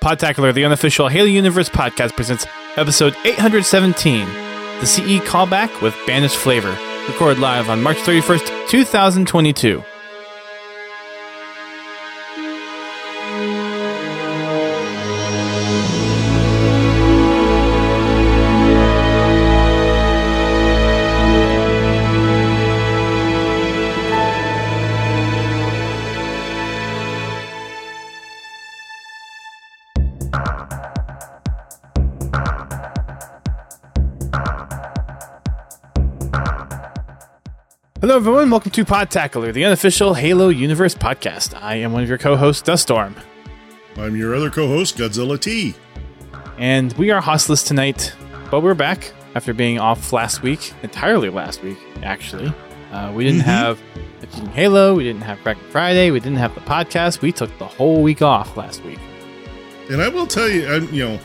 Podtacular, the unofficial Halo Universe podcast, presents episode 817, the CE callback with Banished Flavor, recorded live on March 31st, 2022. Everyone. Welcome to Podtacular, the unofficial Halo Universe podcast. I am one of your co-hosts, Duststorm, I'm your other co-host, Godzilla T. and we are hostless tonight, but we're back after being off last week, entirely last week, actually. Uh, we didn't Mhm. have Halo, we didn't have Crack Friday, we didn't have the podcast. We took the whole week off last week. And I will tell you, I'm, you know,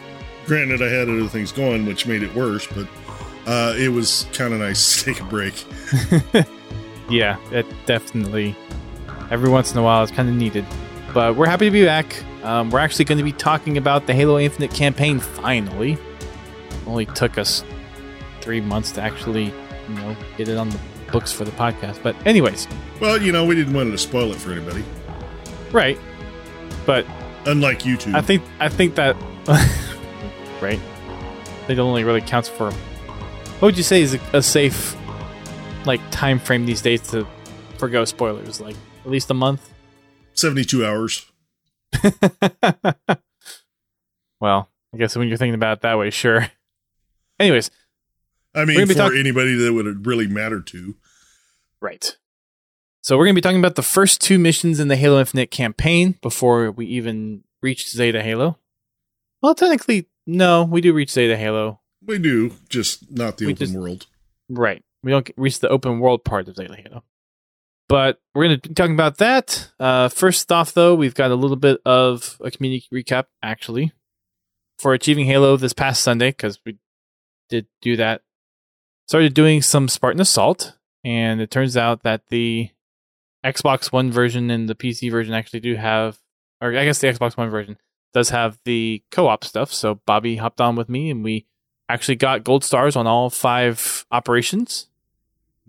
granted I had other things going, which made it worse, but uh, it was kind of nice to take a break. Yeah, it definitely. Every once in a while, it's kind of needed. But we're happy to be back. Um, we're actually going to be talking about the Halo Infinite campaign finally. Only took us three months to actually, you know, get it on the books for the podcast. But, anyways, Well, you know, we didn't want to spoil it for anybody, right. But unlike YouTube. I think I think that right. I think it only really counts for. What would you say is a, a safe, like time frame these days to forgo spoilers? Like at least a month. 72 hours. well, I guess when you're thinking about it that way, sure. Anyways, I mean, for talk- anybody that would really matter to. right. So we're going to be talking about the first two missions in the Halo Infinite campaign before we even reach Zeta Halo. Well, technically, no, we do reach Zeta Halo. We do, just not the We open just- world. Right. We don't reach the open world part of Zeta Halo. But we're going to be talking about that. Uh, first off, though, we've got a little bit of a community recap, actually, for Achieving Halo this past Sunday, because we did do that. Started doing some Spartan Assault, and it turns out that the Xbox One version and the PC version actually do have, or I guess the Xbox One version does have the co op stuff. So Bobby hopped on with me, and we actually got gold stars on all five operations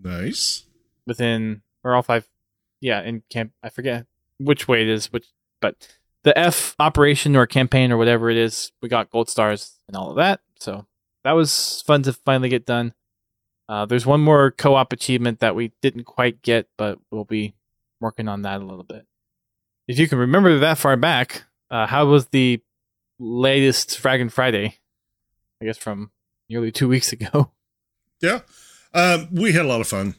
Nice. within or all five yeah in camp i forget which way it is which but the f operation or campaign or whatever it is we got gold stars and all of that. So that was fun to finally get done. Uh, there's one more co-op achievement that we didn't quite get but we'll be working on that a little bit. If you can remember that far back uh, how was the latest Fraggin' friday? I guess from nearly two weeks ago. Yeah. Um, we had a lot of fun.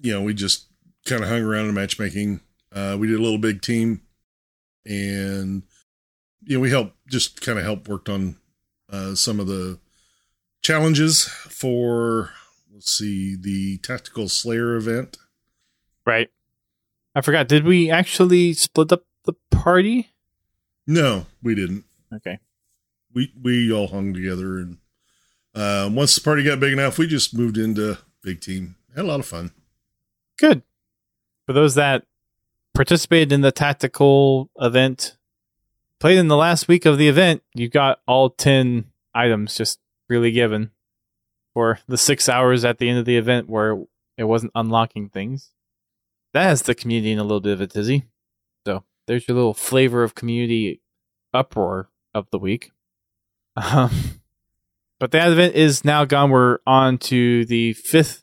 You know, we just kind of hung around in matchmaking. Uh, we did a little big team and, you know, we helped just kind of help worked on uh, some of the challenges for, let's see, the Tactical Slayer event. Right. I forgot. Did we actually split up the party? No, we didn't. Okay. We, we all hung together and uh, once the party got big enough, we just moved into big team. Had a lot of fun. Good. For those that participated in the tactical event, played in the last week of the event, you got all 10 items just really given for the six hours at the end of the event where it wasn't unlocking things. That has the community in a little bit of a tizzy. So there's your little flavor of community uproar of the week. Um, but that event is now gone. We're on to the fifth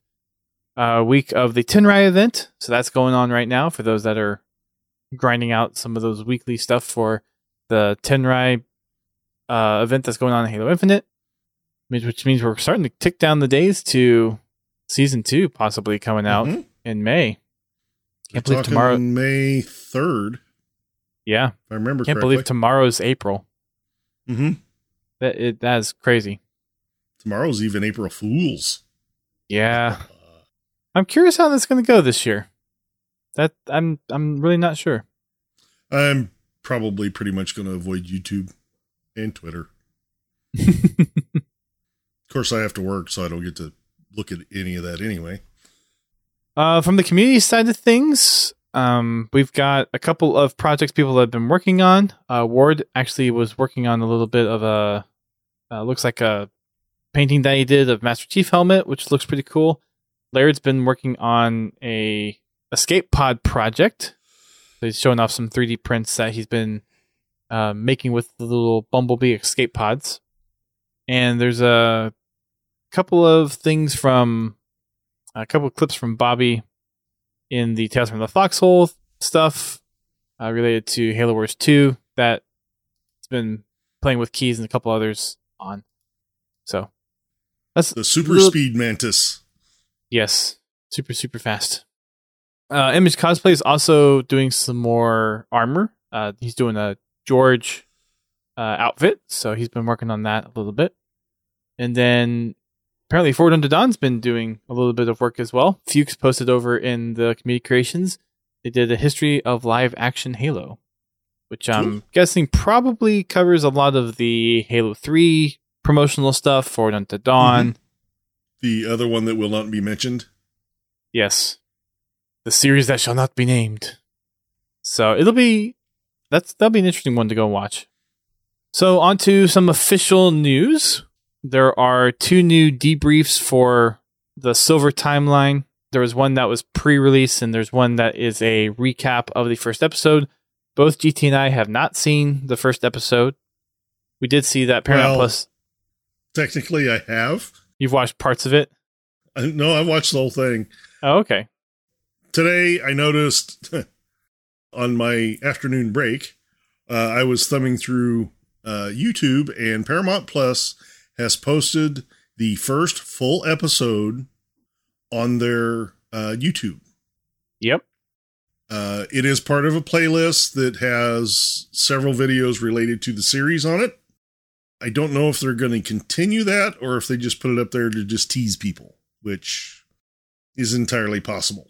uh, week of the Tenrai event. So that's going on right now for those that are grinding out some of those weekly stuff for the Tenrai uh, event that's going on in Halo Infinite, which, means we're starting to tick down the days to season two possibly coming out Mhm. in May. We're Can't believe tomorrow. May 3rd, if Yeah, I remember can't correctly. believe tomorrow's April. hmm That it, that is crazy. Tomorrow's even April Fool's. Yeah, I'm curious how that's going to go this year. That I'm I'm really not sure. I'm probably pretty much going to avoid YouTube and Twitter. Of course, I have to work, so I don't get to look at any of that anyway. Uh, from the community side of things, Um, we've got a couple of projects people have been working on. Uh, Ward actually was working on a little bit of a uh, looks like a painting that he did of Master Chief helmet, which looks pretty cool. Laird's been working on a escape pod project. He's showing off some 3D prints that he's been uh, making with the little Bumblebee escape pods. And there's a couple of things from a couple of clips from Bobby in the Tales from the Foxhole stuff uh, related to Halo Wars 2 that he's been playing with keys and a couple others on. So that's The super speed mantis. Yes, super super fast. Uh, Image Cosplay is also doing some more armor. Uh, he's doing a George uh, outfit, so he's been working on that a little bit. And then apparently Forward Unto Dawn's been doing a little bit of work as well. Fuchs posted over in the community creations. They did a history of live action Halo, which I'm guessing probably covers a lot of the Halo 3 promotional stuff, Forward Unto Dawn. Mm-hmm. The other one that will not be mentioned. Yes. The series that shall not be named. So it'll be that's that'll be an interesting one to go watch. So on to some official news. There are two new debriefs for the Silver Timeline. There was one that was pre-release and there's one that is a recap of the first episode. Both GT and I have not seen the first episode. We did see that Paramount Well- Plus. Technically, I have. You've watched parts of it. I, no, I watched the whole thing. Oh, okay. Today, I noticed on my afternoon break, uh, I was thumbing through uh, YouTube, and Paramount Plus has posted the first full episode on their uh, YouTube. Yep. Uh, it is part of a playlist that has several videos related to the series on it. I don't know if they're going to continue that or if they just put it up there to just tease people, which is entirely possible.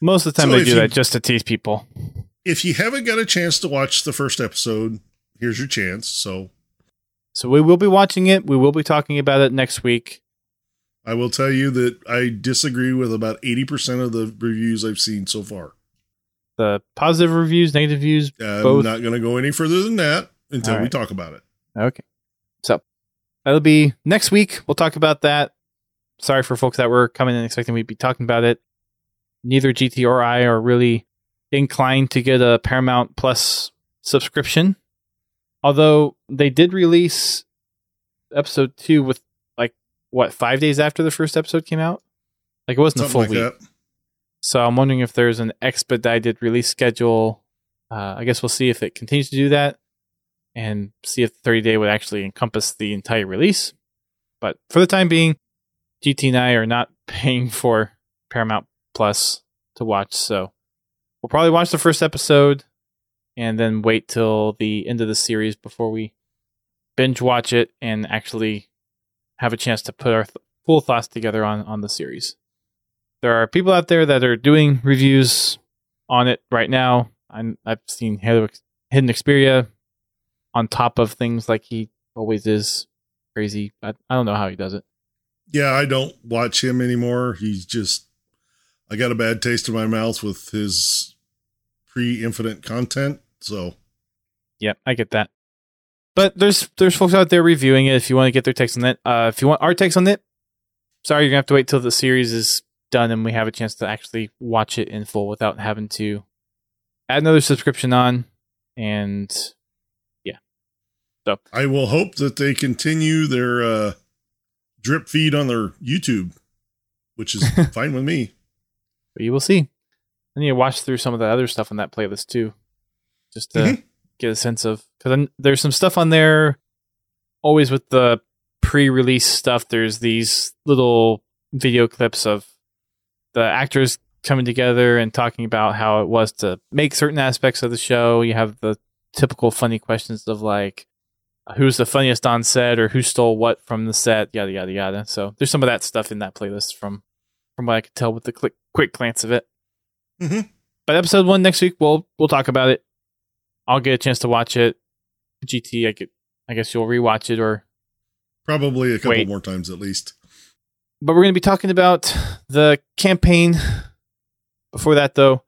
Most of the time So they do you- that just to tease people. If you haven't got a chance to watch the first episode, here's your chance. So So we will be watching it. We will be talking about it next week. I will tell you that I disagree with about 80% of the reviews I've seen so far. The positive reviews, negative reviews. I'm Both. not going to go any further than that until All we talk about it. Okay. So that'll be next week. We'll talk about that. Sorry for folks that were coming and expecting we'd be talking about it. Neither GT or I are really inclined to get a Paramount Plus subscription. Although they did release episode two with like what five days after the first episode came out. Like it wasn't a full like week. that. So I'm wondering if there's an expedited release schedule. Uh, I guess we'll see if it continues to do that and see if the 30 day would actually encompass the entire release. But for the time being, GT and I are not paying for Paramount Plus to watch. So we'll probably watch the first episode and then wait till the end of the series before we binge watch it and actually have a chance to put our th- full thoughts together on, on the series there are people out there that are doing reviews on it right now. I'm, I've seen Hidden Xperia on top of things like he always is. Crazy. I, I don't know how he does it. Yeah, I don't watch him anymore. He's just I got a bad taste in my mouth with his pre-infinite content. So Yep, I get that. But there's there's folks out there reviewing it. If you want to get their takes on it, uh, if you want our takes on it, sorry, you're gonna have to wait till the series is done and we have a chance to actually watch it in full without having to add another subscription on. And I will hope that they continue their uh, drip feed on their YouTube, which is fine with me. but you will see. I need to watch through some of the other stuff on that playlist too, just to Mhm. get a sense of because there's some stuff on there. Always with the pre-release stuff, there's these little video clips of the actors coming together and talking about how it was to make certain aspects of the show. You have the typical funny questions of like, who's the funniest on set or who stole what from the set, yada yada yada. So there's some of that stuff in that playlist from from what I could tell with the quick quick glance of it. Mhm. But episode one next week, we'll we'll talk about it. I'll get a chance to watch it. GT, I get, I guess you'll rewatch it, or Probably a couple Wait. more times at least. but we're going to be talking about the campaign. Before that, though,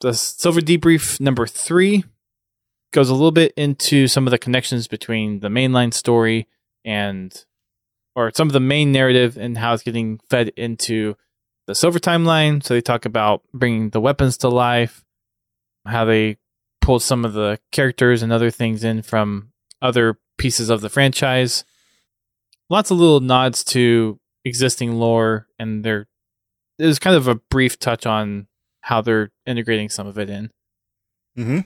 the Silver Debrief number three goes a little bit into some of the connections between the mainline story and, or some of the main narrative and how it's getting fed into the Silver timeline. So they talk about bringing the weapons to life, how they pulled some of the characters and other things in from other pieces of the franchise. Lots of little nods to existing lore, and there there's kind of a brief touch on how they're integrating some of it in. Mm-hmm.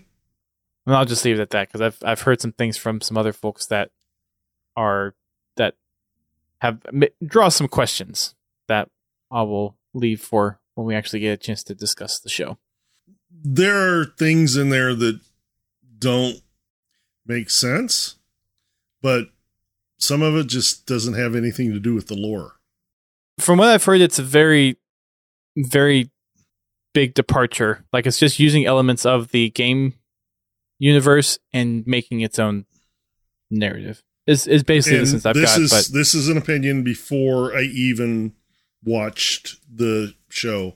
And I'll just leave it at that because I've I've heard some things from some other folks that are that have draw some questions that I will leave for when we actually get a chance to discuss the show. There are things in there that don't make sense, but some of it just doesn't have anything to do with the lore. From what I've heard, it's a very, very big departure. Like it's just using elements of the game universe and making its own narrative. Is is basically And the sense I've this got. is but this is an opinion before I even watched the show.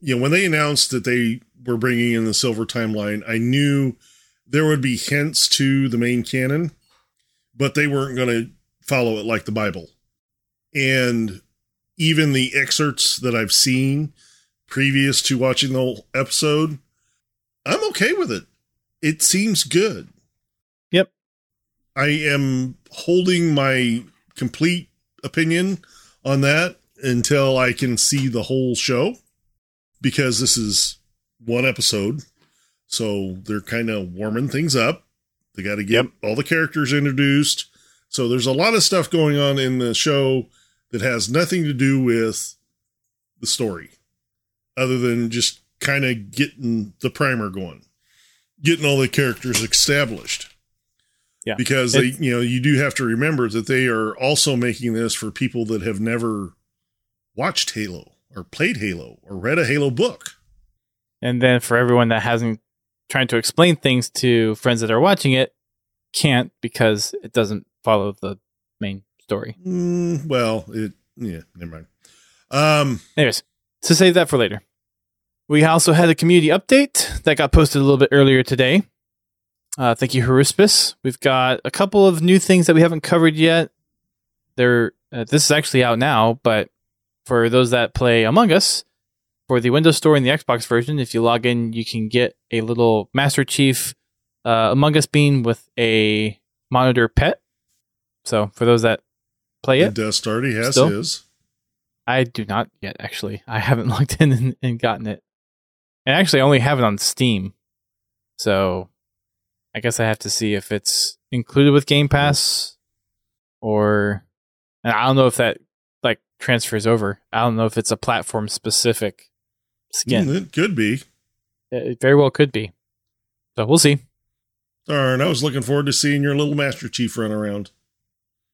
You know, when they announced that they were bringing in the Silver Timeline, I knew there would be hints to the main canon, but they weren't going to follow it like the Bible. And even the excerpts that I've seen previous to watching the whole episode, I'm okay with it. It seems good. Yep. I am holding my complete opinion on that until I can see the whole show because this is one episode. So they're kind of warming things up. They got to get Yep. all the characters introduced. So there's a lot of stuff going on in the show that has nothing to do with the story other than just kind of getting the primer going, getting all the characters established. Yeah. Because they, It's- you know, you do have to remember that they are also making this for people that have never watched Halo or played Halo or read a Halo book. and then for everyone that hasn't trying to explain things to friends that are watching it, can't because it doesn't follow the main story. Mm, well, it, yeah, never mind. Um, Anyways, to save that for later. We also had a community update that got posted a little bit earlier today. Uh, thank you, Haruspis. We've got a couple of new things that we haven't covered yet. There, uh, this is actually out now, but for those that play Among Us, for the Windows Store and the Xbox version, if you log in, you can get a little Master Chief uh, Among Us bean with a monitor pet. So for those that play it, Dust already has Still? his. I do not yet, actually. I haven't logged in and, and gotten it. And actually, I only have it on Steam. So I guess I have to see if it's included with Game Pass or. And I don't know if that like transfers over. I don't know if it's a platform specific skin. Mm, it could be. It very well could be. So we'll see. Darn, I was looking forward to seeing your little Master Chief run around.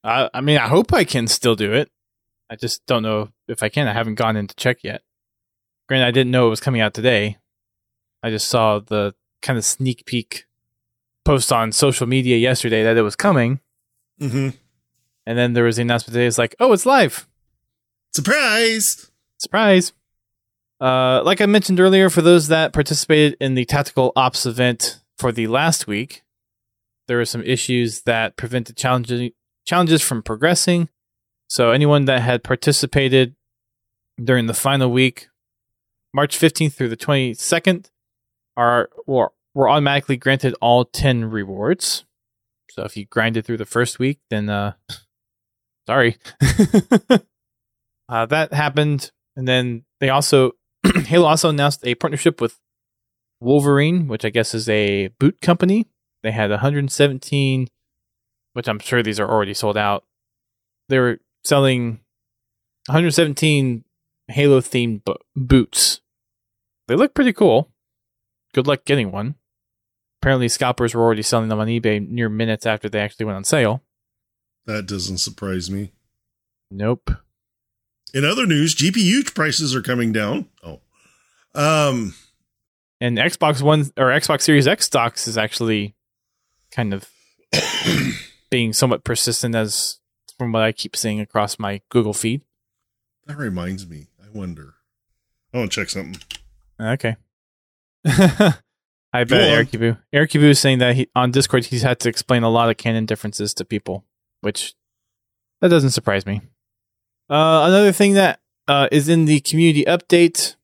I, I mean, I hope I can still do it. I just don't know if I can. I haven't gone in to check yet. Granted, I didn't know it was coming out today. I just saw the kind of sneak peek post on social media yesterday that it was coming, Mm-hmm. and then there was the announcement today. It's like, oh, it's live! Surprise! Surprise! Uh, like I mentioned earlier, for those that participated in the tactical ops event for the last week, there were some issues that prevented challenges challenges from progressing. So anyone that had participated during the final week, March 15th through the 22nd, are were, were automatically granted all 10 rewards. So if you grind it through the first week, then uh sorry. uh, that happened and then they also Halo also announced a partnership with Wolverine, which I guess is a boot company. They had 117 which I'm sure these are already sold out. They were selling 117 Halo themed bo- boots. They look pretty cool. Good luck getting one. Apparently, scalpers were already selling them on eBay near minutes after they actually went on sale. That doesn't surprise me. Nope. In other news, GPU prices are coming down. Oh. Um, And Xbox One or Xbox Series X stocks is actually kind of being somewhat persistent as from what I keep seeing across my Google feed. that reminds me. I wonder. I want to check something. Okay. I bet Go on. Ericubu. Ericubu is saying that he, on Discord he's had to explain a lot of canon differences to people, which that doesn't surprise me. Uh, another thing that uh, is in the community update,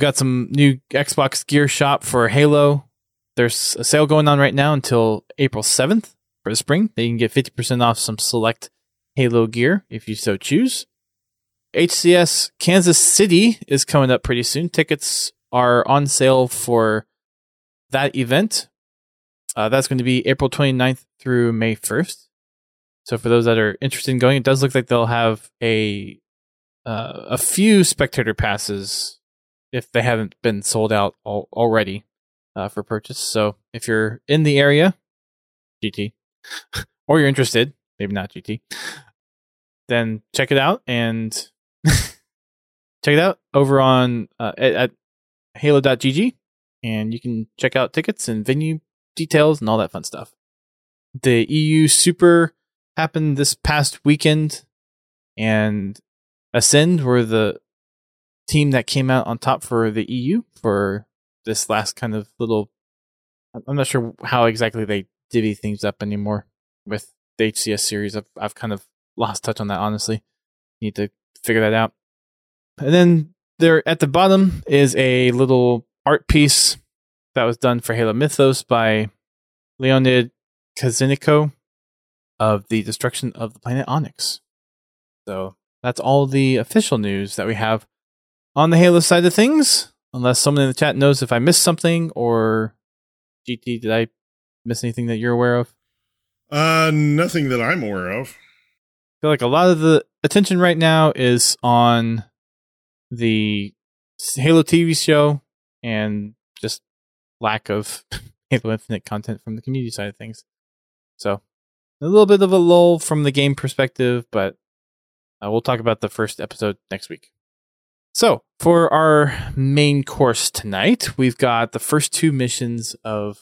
got some new Xbox Gear Shop for Halo. There's a sale going on right now until April 7th for the spring. They can get 50% off some select Halo gear if you so choose. HCS Kansas City is coming up pretty soon. Tickets are on sale for that event. Uh, that's going to be April 29th through May 1st. So for those that are interested in going, it does look like they'll have a uh, a few spectator passes if they haven't been sold out al- already uh, for purchase. So if you're in the area, GT, or you're interested, maybe not GT, then check it out and check it out over on uh, at, at halo.gg and you can check out tickets and venue details and all that fun stuff. The EU Super happened this past weekend, and Ascend were the team that came out on top for the EU for this last kind of little. I'm not sure how exactly they divvy things up anymore with the HCS series. I've I've kind of lost touch on that. Honestly, need to figure that out. And then there at the bottom is a little art piece that was done for Halo Mythos by Leonid Kozienko of the destruction of the planet Onyx. So that's all the official news that we have on the Halo side of things. Unless someone in the chat knows if I missed something or GT, did I miss anything that you're aware of? Uh, nothing that I'm aware of. I feel like a lot of the attention right now is on the Halo TV show and just lack of Halo Infinite content from the community side of things. So a little bit of a lull from the game perspective, but uh, we'll talk about the first episode next week. So for our main course tonight, we've got the first two missions of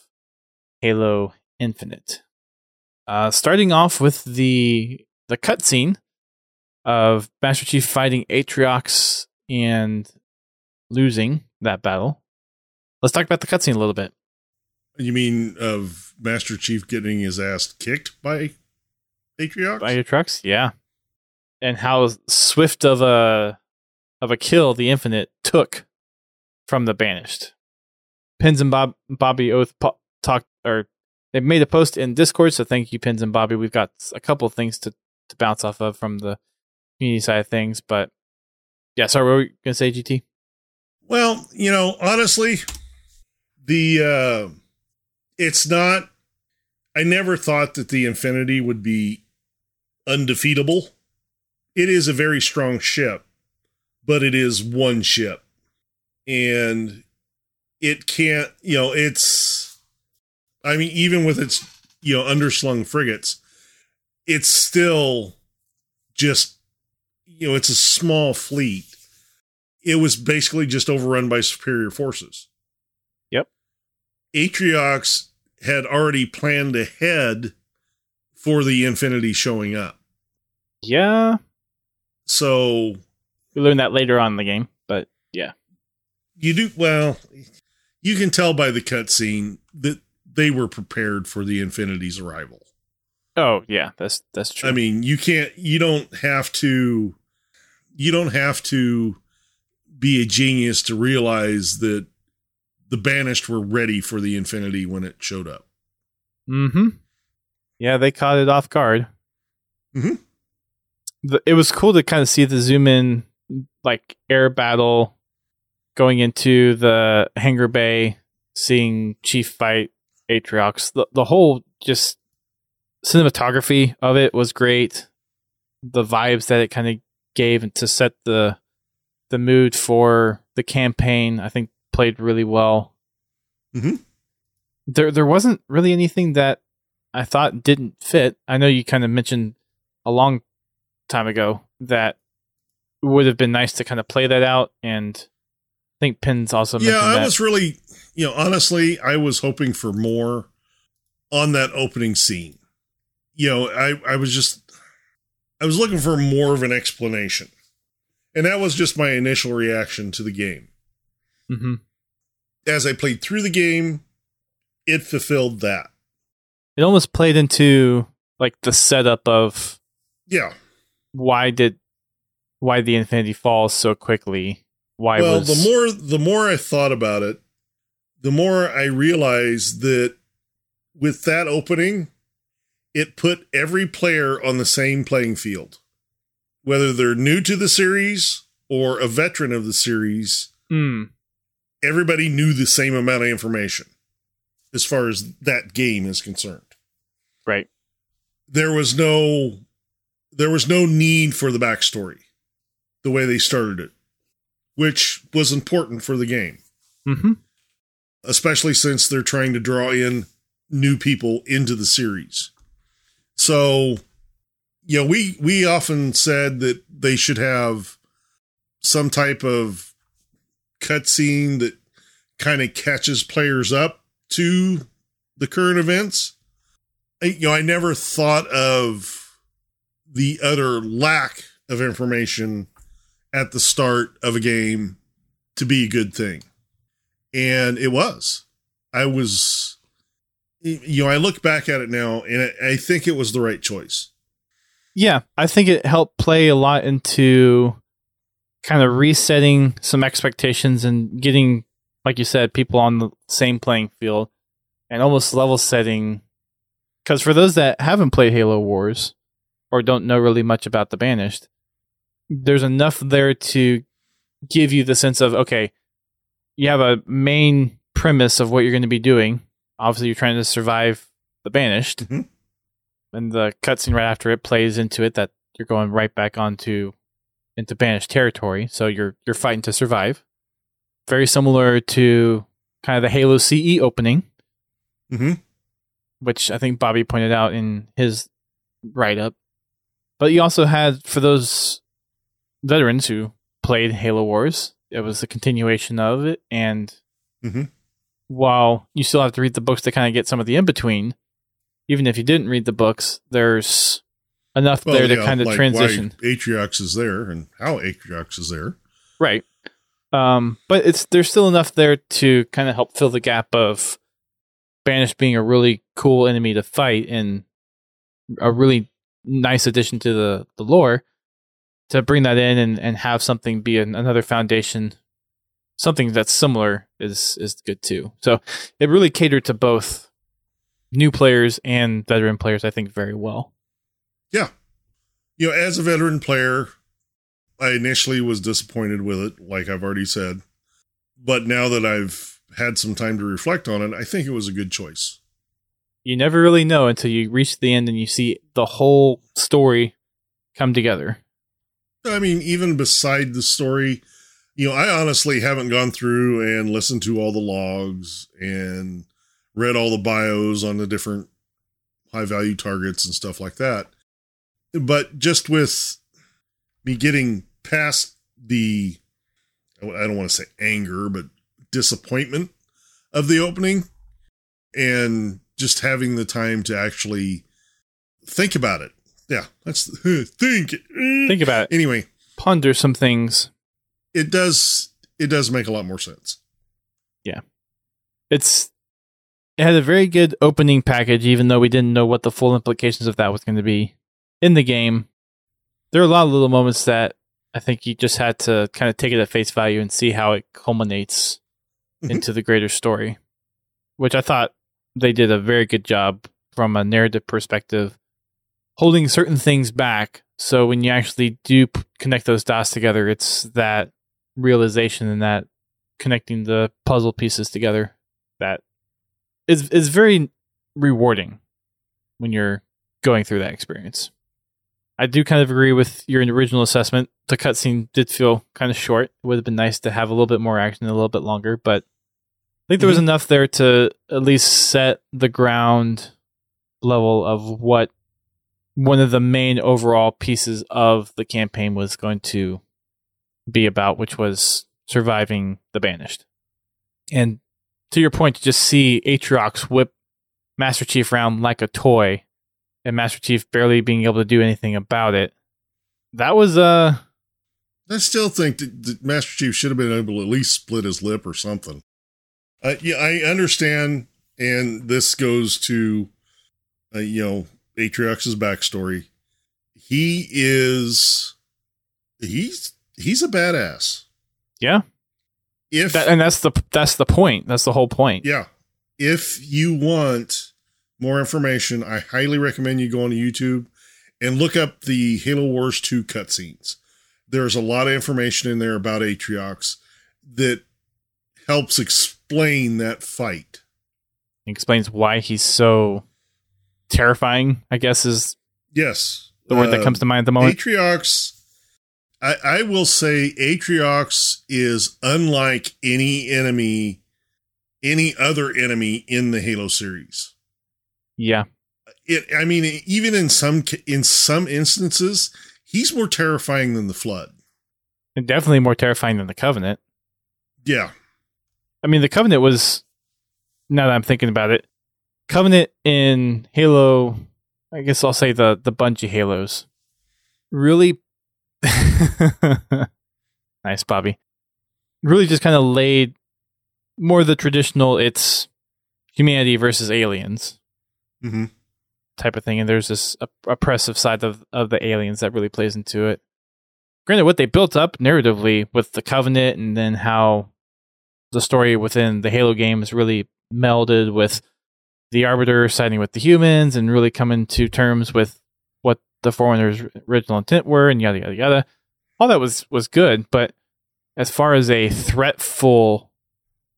Halo Infinite. Uh, starting off with the the cutscene of Master Chief fighting Atriox and losing that battle. Let's talk about the cutscene a little bit. You mean of Master Chief getting his ass kicked by Atriox? By Atriox, yeah, and how swift of a of a kill the Infinite took from the Banished. Pins and Bob Bobby Oath po- talked or they made a post in Discord, so thank you, Pins and Bobby. We've got a couple of things to to bounce off of from the community side of things, but yeah. Sorry, what were you gonna say, GT? Well, you know, honestly, the uh it's not I never thought that the Infinity would be undefeatable. It is a very strong ship, but it is one ship. And it can't, you know, it's I mean, even with its, you know, underslung frigates, it's still just you know, it's a small fleet it was basically just overrun by superior forces. Yep. Atriox had already planned ahead for the Infinity showing up. Yeah, So we learned that later on in the game, but yeah, you do well, you can tell by the cutscene that they were prepared for the Infinity's arrival. oh yeah, that's that's true. I mean, you can't you don't have to you don't have to be a genius to realize that the banished were ready for the infinity when it showed up. Mm-hmm. Yeah, they caught it off guard. Mhm. The, it was cool to kind of see the zoom in, like air battle, going into the hangar bay, seeing Chief fight Atriox. The the whole just cinematography of it was great. The vibes that it kind of gave and to set the the mood for the campaign, I think played really well. Mhm. There there wasn't really anything that I thought didn't fit. I know you kind of mentioned a long time ago that it would have been nice to kind of play that out and I think Pins also Yeah, I that. was really, you know, honestly, I was hoping for more on that opening scene. You know, I I was just I was looking for more of an explanation. And that was just my initial reaction to the game. Mhm. as I played through the game, it fulfilled that. It almost played into like the setup of Yeah. why did why the infinity falls so quickly. Why well, was the more the more I thought about it, the more I realized that with that opening, it put every player on the same playing field. Whether they're new to the series or a veteran of the series, Mm, everybody knew the same amount of information as far as that game is concerned. right. There was no there was no need for the backstory the way they started it, which was important for the game. hmm especially since they're trying to draw in new people into the series. So, you know, we we often said that they should have some type of cutscene that kind of catches players up to the current events. I, you know, I never thought of the utter lack of information at the start of a game to be a good thing and it was. I was, you know, I look back at it now, and I, think it was the right choice. Yeah, I think it helped play a lot into kind of resetting some expectations and getting, like you said, people on the same playing field and almost level setting. Because for those that haven't played Halo Wars or don't know really much about the Banished, there's enough there to give you the sense of okay, you have a main premise of what you're going to be doing. Obviously, you're trying to survive the Banished Mhm. and the cutscene right after it plays into it that you're going right back onto into banished territory. So you're you're fighting to survive. Very similar to kind of the Halo CE opening, Mm-hmm. which I think Bobby pointed out in his write up. But you also had for those veterans who played Halo Wars, it was a continuation of it, and Mhm. While you still have to read the books to kind of get some of the in between, even if you didn't read the books, there's enough there to kind of transition. Why Atriox is there and how Atriox is there. Right. Um, but it's there's still enough there to kind of help fill the gap of Banished being a really cool enemy to fight and a really nice addition to the, the lore to bring that in and, and have something be an, another foundation something that's similar is is good too. So it really catered to both new players and veteran players, I think, very well. Yeah. You know, as a veteran player, I initially was disappointed with it, like I've already said. But now that I've had some time to reflect on it, I think it was a good choice. You never really know until you reach the end and you see the whole story come together. I mean, even beside the story, you know, I honestly haven't gone through and listened to all the logs and read all the bios on the different high value targets and stuff like that. But just with me getting past the, I don't want to say anger, but disappointment of the opening and just having the time to actually think about it. Yeah, that's think. Think about it. Anyway, Ponder some things. It does it does make a lot more sense. Yeah. It's it had a very good opening package, even though we didn't know what the full implications of that was going to be in the game. There are a lot of little moments that I think you just had to kind of take it at face value and see how it culminates Mhm. into the greater story, which I thought they did a very good job from a narrative perspective, holding certain things back. So when you actually do p- connect those dots together, it's that realization and that connecting the puzzle pieces together that is is very rewarding when you're going through that experience. I do kind of agree with your original assessment. The cutscene did feel kind of short. It would have been nice to have a little bit more action, a little bit longer, but I think there was mm-hmm. enough there to at least set the ground level of what one of the main overall pieces of the campaign was going to be about, which was surviving the banished. And to your point, to just see Atriox whip Master Chief around like a toy and Master Chief barely being able to do anything about it. That was uh I still think that, that Master Chief should have been able to at least split his lip or something. Uh, yeah, I understand, and this goes to, uh, you know, Atriox's backstory. He is, he's he's a badass. Yeah, If that, and that's the that's the point. That's the whole point. yeah, if you want more information, I highly recommend you go on YouTube and look up the Halo Wars 2 cutscenes. There's a lot of information in there about Atriox that helps explain that fight. It explains why he's so terrifying. I guess is Yes. the word that Uh, comes to mind at the moment. Atriox, I, I will say Atriox is unlike any enemy, any other enemy in the Halo series. yeah, It, I mean, even in some in some instances, he's more terrifying than the Flood. and definitely more terrifying than the Covenant. Yeah, I mean, the Covenant was. Now that I'm thinking about it, Covenant in Halo, I guess I'll say the the Bungie Halos, really. nice, Bobby. Really, just kind of laid more the traditional. It's humanity versus aliens hmm type of thing, and there's this op- oppressive side of of the aliens that really plays into it. Granted, what they built up narratively with the Covenant, and then how the story within the Halo games really melded with the Arbiter siding with the humans and really coming to terms with the Forerunners' original intent were, and yada yada yada. All that was was good, but as far as a threatful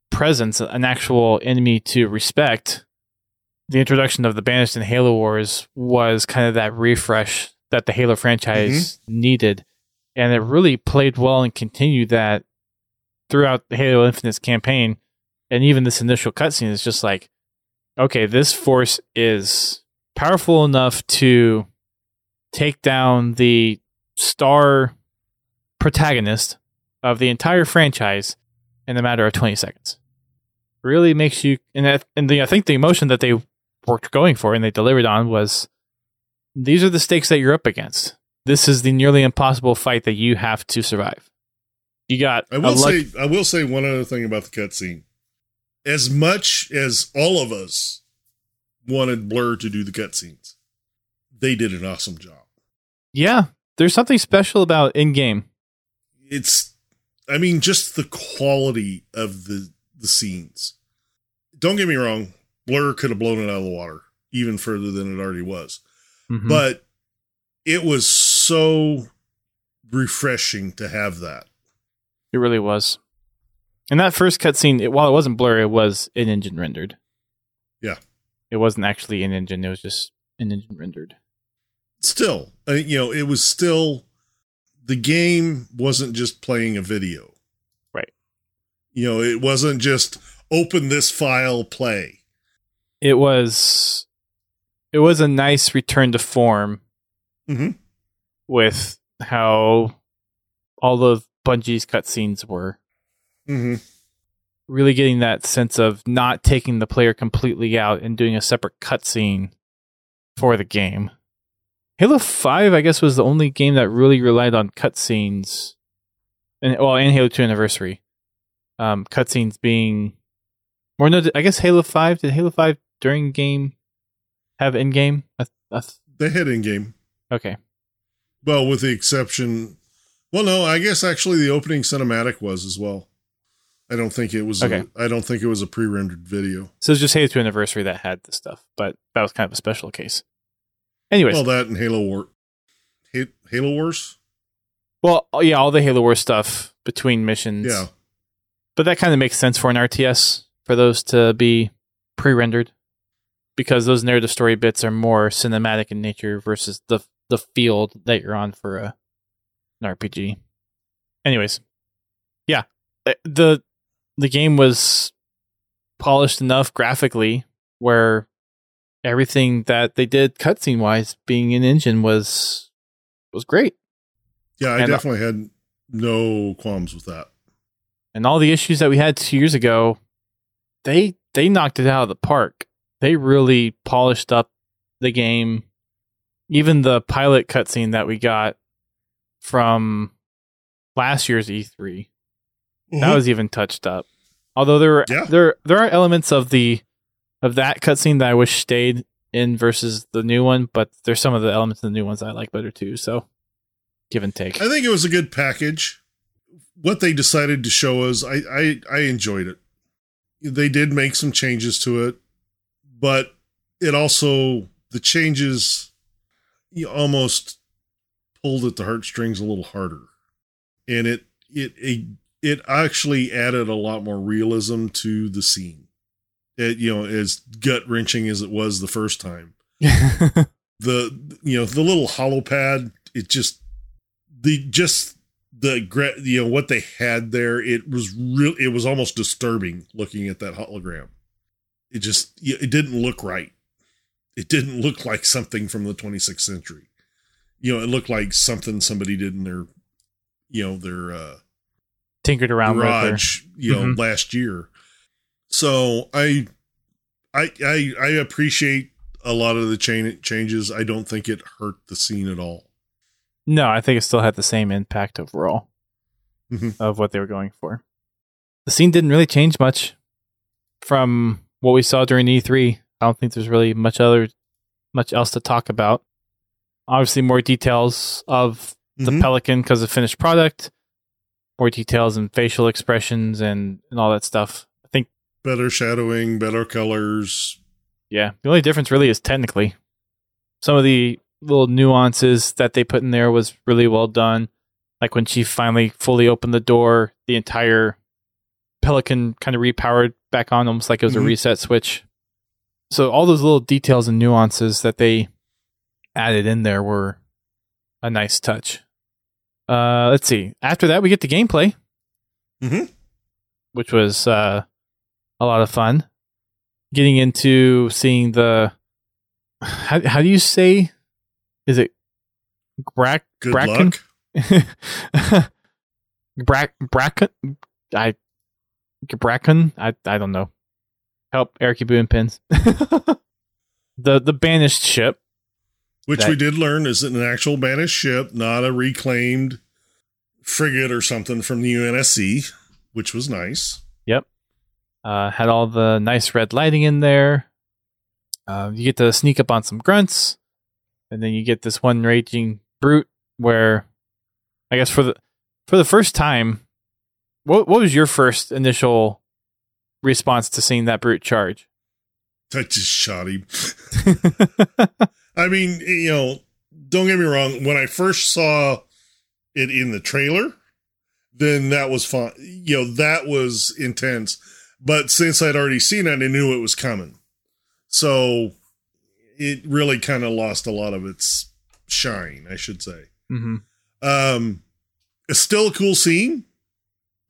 presence, an actual enemy to respect, the introduction of the Banished in Halo Wars was kind of that refresh that the Halo franchise mm-hmm. needed. And it really played well and continued that throughout the Halo Infinite's campaign. And even this initial cutscene is just like, okay, this force is powerful enough to take down the star protagonist of the entire franchise in a matter of 20 seconds. Really makes you, and, and the, I think the emotion that they were going for and they delivered on was these are the stakes that you're up against. This is the nearly impossible fight that you have to survive. You got I will luck- say I will say one other thing about the cutscene. As much as all of us wanted Blur to do the cutscenes, they did an awesome job. Yeah, there's something special about in game. It's I mean just the quality of the the scenes. Don't get me wrong, Blur could have blown it out of the water even further than it already was. Mhm. But it was so refreshing to have that. It really was. And that first cutscene, it, while it wasn't blurry, it was in engine rendered. Yeah. It wasn't actually in engine, it was just in engine rendered. Still, uh, you know, it was still the game wasn't just playing a video. Right. You know, it wasn't just open this file, play. It was it was a nice return to form Mhm. with how all of Bungie's cutscenes were. Mm-hmm. Really getting that sense of not taking the player completely out and doing a separate cutscene for the game. Halo 5, I guess, was the only game that really relied on cutscenes. And, well, and Halo 2 Anniversary. Um, cutscenes being. Or no, I guess Halo 5, did Halo 5 during game have in game? They had in game. Okay. Well, with the exception, well, no, I guess actually the opening cinematic was as well. I don't think it was. Okay. A, I don't think it was a pre-rendered video. So it's just Halo 2 Anniversary that had the stuff, but that was kind of a special case. Anyways, Well, that and Halo War, Ha- Halo Wars. well, yeah, all the Halo Wars stuff between missions. Yeah, But that kind of makes sense for an RTS for those to be pre-rendered because those narrative story bits are more cinematic in nature versus the the field that you're on for a an RPG. Anyways, yeah, uh, the the game was polished enough graphically where everything that they did cutscene wise being in engine was was great. yeah, I And- definitely had no qualms with that. and all the issues that we had two years ago, they they knocked it out of the park. They really polished up the game. Even the pilot cutscene that we got from last year's E3, that Mhm. was even touched up. Although there Yeah. there there are elements of the of that cutscene that I wish stayed in versus the new one, but there's some of the elements of the new ones I like better too. So give and take. I think it was a good package. What they decided to show us, I, I, I enjoyed it. They did make some changes to it, but it also the changes you almost pulled at the heartstrings a little harder, and it it it, it actually added a lot more realism to the scene. It you know as gut wrenching as it was the first time the you know the little holopad it just the just the you know what they had there it was real it was almost disturbing looking at that hologram it just it didn't look right it didn't look like something from the 26th century you know it looked like something somebody did in their you know their uh Tinkered around with her. garage you know Mhm. last year so i i i i appreciate a lot of the chain changes i don't think it hurt the scene at all No, I think it still had the same impact overall Mhm. of what they were going for. The scene didn't really change much from what we saw during E3. I don't think there's really much other much else to talk about. Obviously, more details of the Mhm. Pelican because of finished product, more details and facial expressions and, and all that stuff. Better shadowing better colors yeah, the only difference really is technically. Some of the little nuances that they put in there was really well done. Like when she finally fully opened the door, the entire Pelican kind of repowered back on, almost like it was Mhm. a reset switch. So all those little details and nuances that they added in there were a nice touch. Uh, let's see. After that, we get the gameplay, Mhm. which was uh, a lot of fun. Getting into seeing the how, how do you say? Is it Brack good Bracken? Brack Bracken I Bracken I I don't know. Help Eric Boo and pins. the the banished ship. which That- we did learn is an actual banished ship not a reclaimed frigate or something from the unsc which was nice Uh, had all the nice red lighting in there. Uh, you get to sneak up on some grunts, and then you get this one raging brute. Where, I guess for the for the first time, what what was your first initial response to seeing that brute charge? i just shot him I mean, you know, don't get me wrong. When I first saw it in the trailer, then that was fun. You know, that was intense. But since I'd already seen it, I knew it was coming. So it really kind of lost a lot of its shine, I should say. mm-hmm. Um, it's still a cool scene,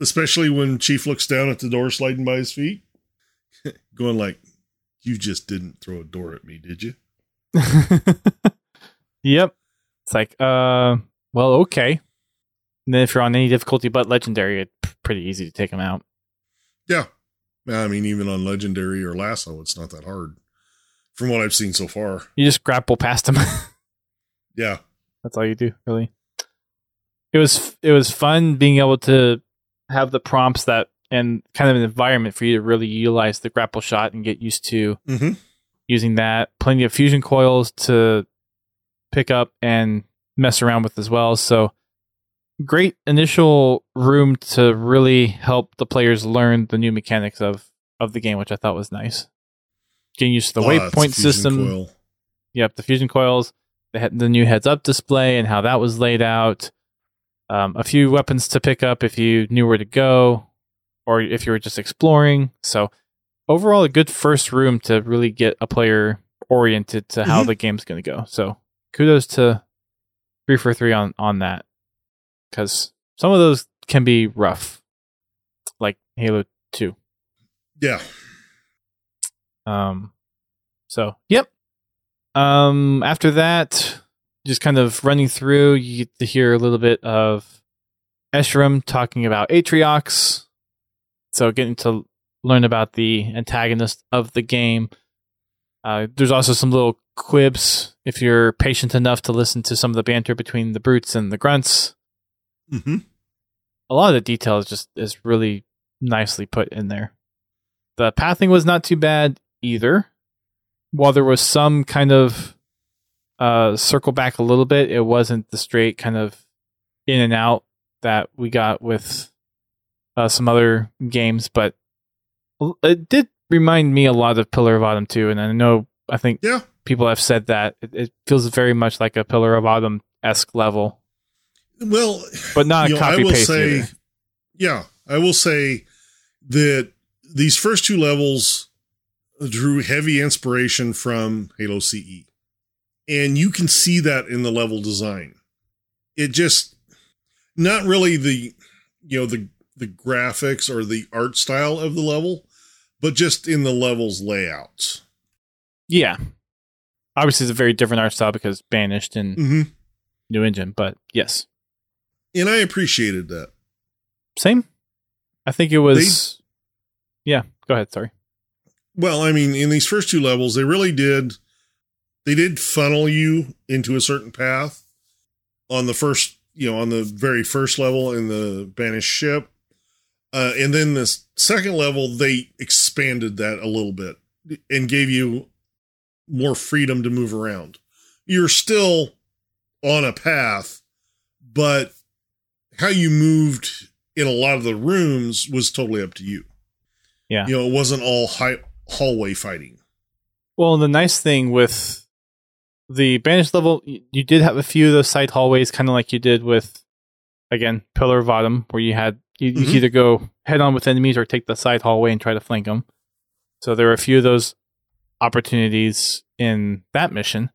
especially when Chief looks down at the door sliding by his feet, going like, "You just didn't throw a door at me, did you?" yep. It's like, uh, well, okay. And then if you're on any difficulty but legendary, it's pretty easy to take them out. Yeah. I mean, even on Legendary or Lasso, it's not that hard from what I've seen so far. You just grapple past them. Yeah. That's all you do, really. It was it was fun being able to have the prompts that and kind of an environment for you to really utilize the grapple shot and get used to Mm-hmm. using that. Plenty of fusion coils to pick up and mess around with as well. So great initial room to really help the players learn the new mechanics of of the game, which I thought was nice. Getting used to the waypoint system. Yep, the fusion coils, the he- the new heads up display, and how that was laid out. Um, a few weapons to pick up if you knew where to go, or if you were just exploring. So overall, a good first room to really get a player oriented to how Mhm. the game's going to go. So kudos to three for three on on that, because some of those can be rough, like Halo Two. Yeah. Um, so yep. Um, after that, just kind of running through, you get to hear a little bit of Escharum talking about Atriox. So getting to learn about the antagonist of the game. Uh, there's also some little quibs if you're patient enough to listen to some of the banter between the brutes and the grunts. Mm-hmm. A lot of the detail is just is really nicely put in there. The pathing was not too bad either. While there was some kind of uh, circle back a little bit, it wasn't the straight kind of in and out that we got with uh, some other games, but it did remind me a lot of Pillar of Autumn too. And I know I think Yeah. people have said that it, it feels very much like a Pillar of Autumn esque level, Well, but not you know, I will paste. say, either. yeah, I will say that these first two levels drew heavy inspiration from Halo CE. And you can see that in the level design. It just not really the you know the the graphics or the art style of the level, but just in the level's layouts. Yeah. Obviously, it's a very different art style because banished and Mm-hmm. new engine, but yes, And I appreciated that. same. I think it was. yeah, go ahead. Sorry. Well, I mean, in these first two levels, they really did they did funnel you into a certain path on the first, you know, on the very first level in the banished ship. Uh, and then this second level, they expanded that a little bit and gave you more freedom to move around. You're still on a path, but how you moved in a lot of the rooms was totally up to you. Yeah. You know, it wasn't all high, hallway fighting. Well, the nice thing with the banished level, you did have a few of those side hallways, kind of like you did with, again, Pillar of Autumn, where you had you, you Mhm. could either go head on with enemies or take the side hallway and try to flank them. So there were a few of those opportunities in that mission.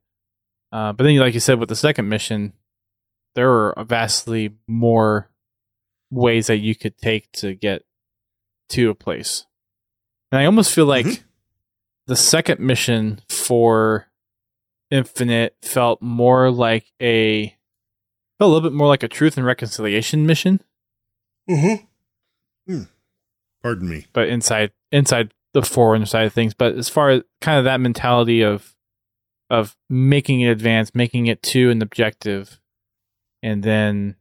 Uh, but then, like you said, with the second mission, there are vastly more ways that you could take to get to a place. And I almost feel like Mhm. the second mission for Infinite felt more like a felt a little bit more like a truth and reconciliation mission, Mm-hmm. Pardon me. but inside inside the Forerunner side of things. But as far as kind of that mentality of of making it advance, making it to an objective, and then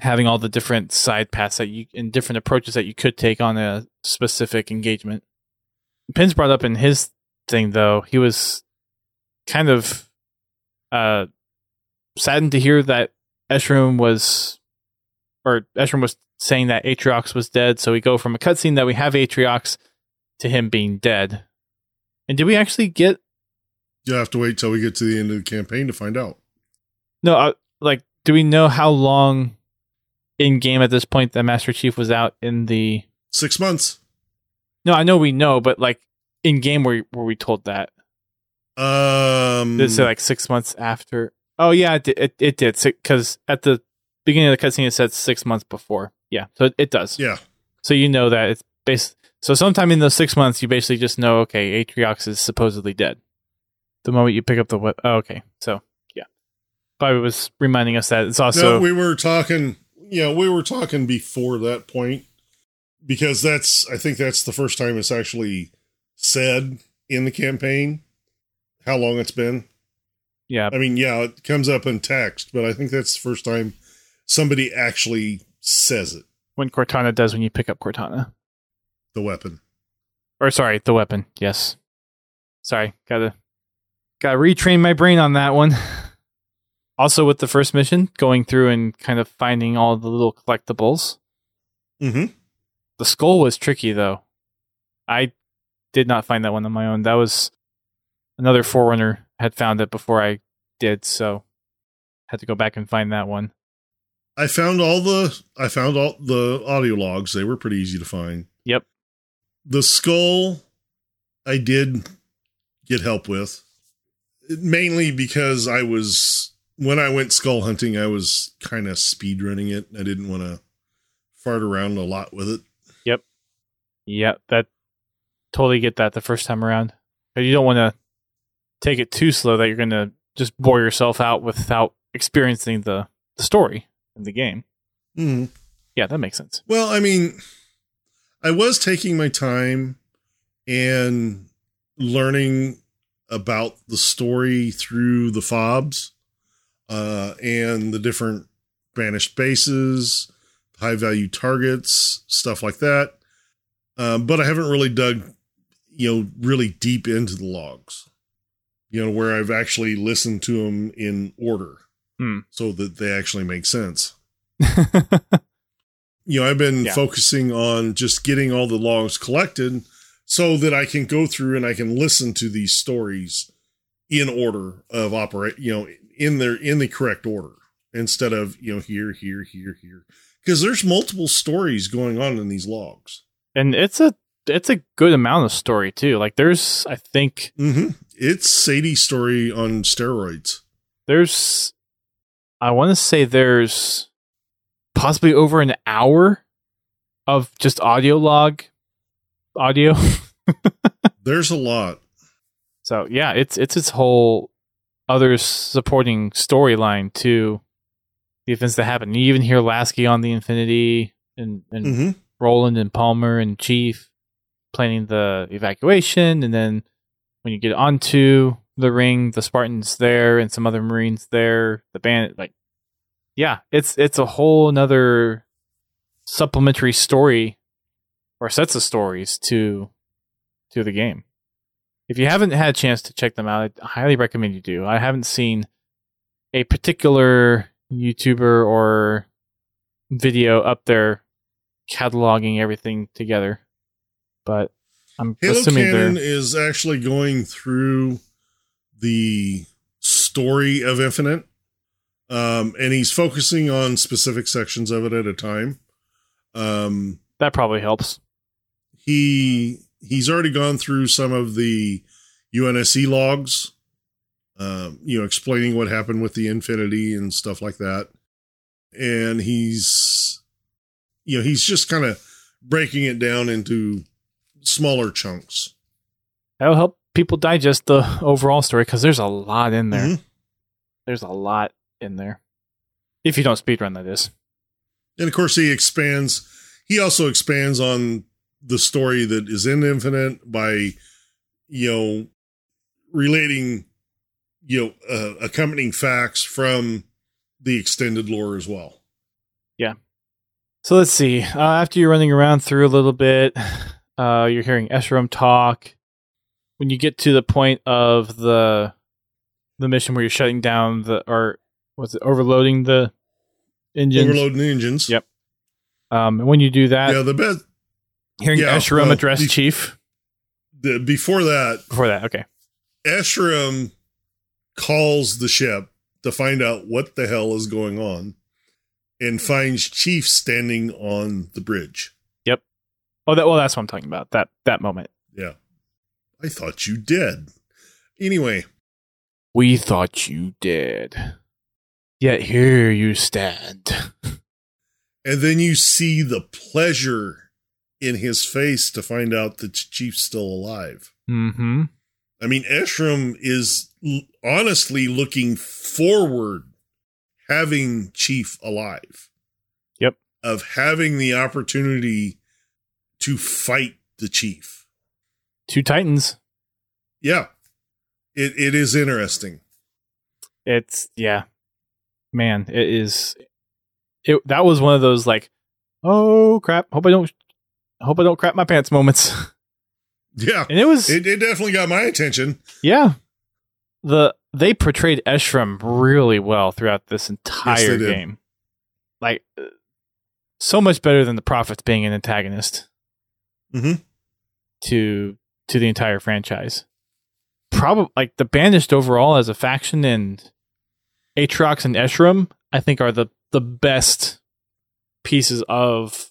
having all the different side paths that you and different approaches that you could take on a specific engagement. Pins brought up in his thing though, he was kind of uh saddened to hear that Escharum was or Escharum was saying that Atriox was dead, so we go from a cutscene that we have Atriox to him being dead. And did we actually get You'll have to wait till we get to the end of the campaign to find out. no uh, like do we know how long in game at this point that Master Chief was out in the Six months. No, I know we know, but like in game were were we told that? Um, Did it say like six months after? Oh yeah, it did, it, it did because at the beginning of the cutscene it said six months before. Yeah, so it, it does. yeah. So you know that it's based. So sometime in those six months, you basically just know okay, Atriox is supposedly dead. The moment you pick up the what? Oh, okay, so Bobby was reminding us that it's also no, we were talking. Yeah, we were talking before that point because that's. I think that's the first time it's actually said in the campaign how long it's been. yeah I mean, yeah, it comes up in text, but I think that's the first time somebody actually says it. when Cortana does when you pick up Cortana. The weapon. or sorry, the weapon. Yes. Sorry, gotta gotta retrain my brain on that one. Also, with the first mission, going through and kind of finding all the little collectibles. Mm-hmm. The skull was tricky though. I did not find that one on my own. That was another forerunner had found it before I did, so had to go back and find that one. I found all the I found all the audio logs. They were pretty easy to find. Yep. The skull I did get help with. Mainly because I was when I went skull hunting, I was kind of speed running it. I didn't want to fart around a lot with it. Yep. Yeah, that totally get that the first time around. You don't want to take it too slow that you're going to just bore yourself out without experiencing the, the story in the game. Mm. Yeah, that makes sense. Well, I mean, I was taking my time and learning about the story through the fobs uh, and the different banished bases, high value targets, stuff like that. um, but I haven't really dug, you know, really deep into the logs. You know, where I've actually listened to them in order, Hmm. so that they actually make sense. You know, I've been Yeah. focusing on just getting all the logs collected, so that I can go through and I can listen to these stories in order of operate. You know, in their in the correct order instead of you know here, here, here, here, because there's multiple stories going on in these logs. and it's a it's a good amount of story too. Like there's I think Mm-hmm. It's Sadie's story on steroids. there's I want to say there's possibly over an hour of just audio log audio. There's a lot. So yeah, it's it's its whole other supporting storyline to the events that happen. You even hear Lasky on the Infinity and and Mm-hmm. Roland and Palmer and Chief planning the evacuation, and then when you get onto the ring, the Spartans there and some other Marines there, the band like yeah, it's it's a whole another supplementary story or sets of stories to to the game. If you haven't had a chance to check them out, I highly recommend you do. I haven't seen a particular YouTuber or video up there cataloging everything together, but I'm Halo assuming they're is actually going through the story of Infinite, um, and he's focusing on specific sections of it at a time. Um, that probably helps. he he's already gone through some of the UNSC logs, um, you know, explaining what happened with the Infinity and stuff like that, and he's you know he's just kind of breaking it down into smaller chunks. That'll help people digest the overall story because there's a lot in there. Mhm. There's a lot in there. If you don't speedrun, that is. And of course, he expands. He also expands on the story that is in Infinite by, you know, relating, you know, uh, accompanying facts from the extended lore as well. Yeah. So let's see. Uh, after you're running around through a little bit, uh, you're hearing Escharum talk. When you get to the point of the the mission where you're shutting down the or was it overloading the engines? Overloading engines. Yep. Um, and when you do that, Yeah, the best. Hearing yeah, Escharum well, uh, address the- Chief The, before that, before that. Okay. Escharum calls the ship to find out what the hell is going on, and finds Chief standing on the bridge. Yep. Oh, that well, that's what I'm talking about. That that moment. Yeah, I thought you did. Anyway, We thought you did. Yet here you stand. And then you see the pleasure in his face to find out that Chief's still alive. mm-hmm. I mean, Escharum is l- honestly looking forward having Chief alive. Yep. Of having the opportunity to fight the Chief. Two Titans. Yeah. It it is interesting. It's yeah. Man, it is it that was one of those like, oh crap, hope I don't hope I don't crap my pants moments. Yeah. And it was It, it definitely got my attention. yeah. The they portrayed Escharum really well throughout this entire did. game. Like uh, so much better than the Prophets being an antagonist. Mhm. to to the entire franchise. Probably like the banished overall as a faction and Atriox and Escharum, I think are the the best pieces of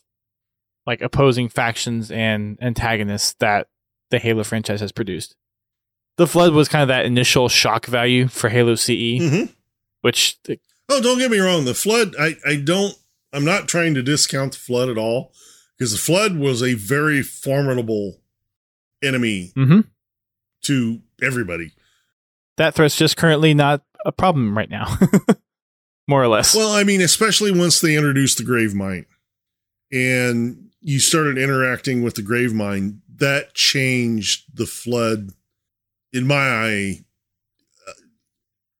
like opposing factions and antagonists that the Halo franchise has produced. The Flood was kind of that initial shock value for Halo CE, Mm-hmm. which Oh, don't get me wrong. The flood, I, I don't, I'm not trying to discount the flood at all because the flood was a very formidable enemy Mhm. to everybody. that threat's just currently not a problem right now. More or less. Well, I mean, especially once they introduced the Gravemind and you started interacting with the Gravemind, that changed the flood in my eye uh,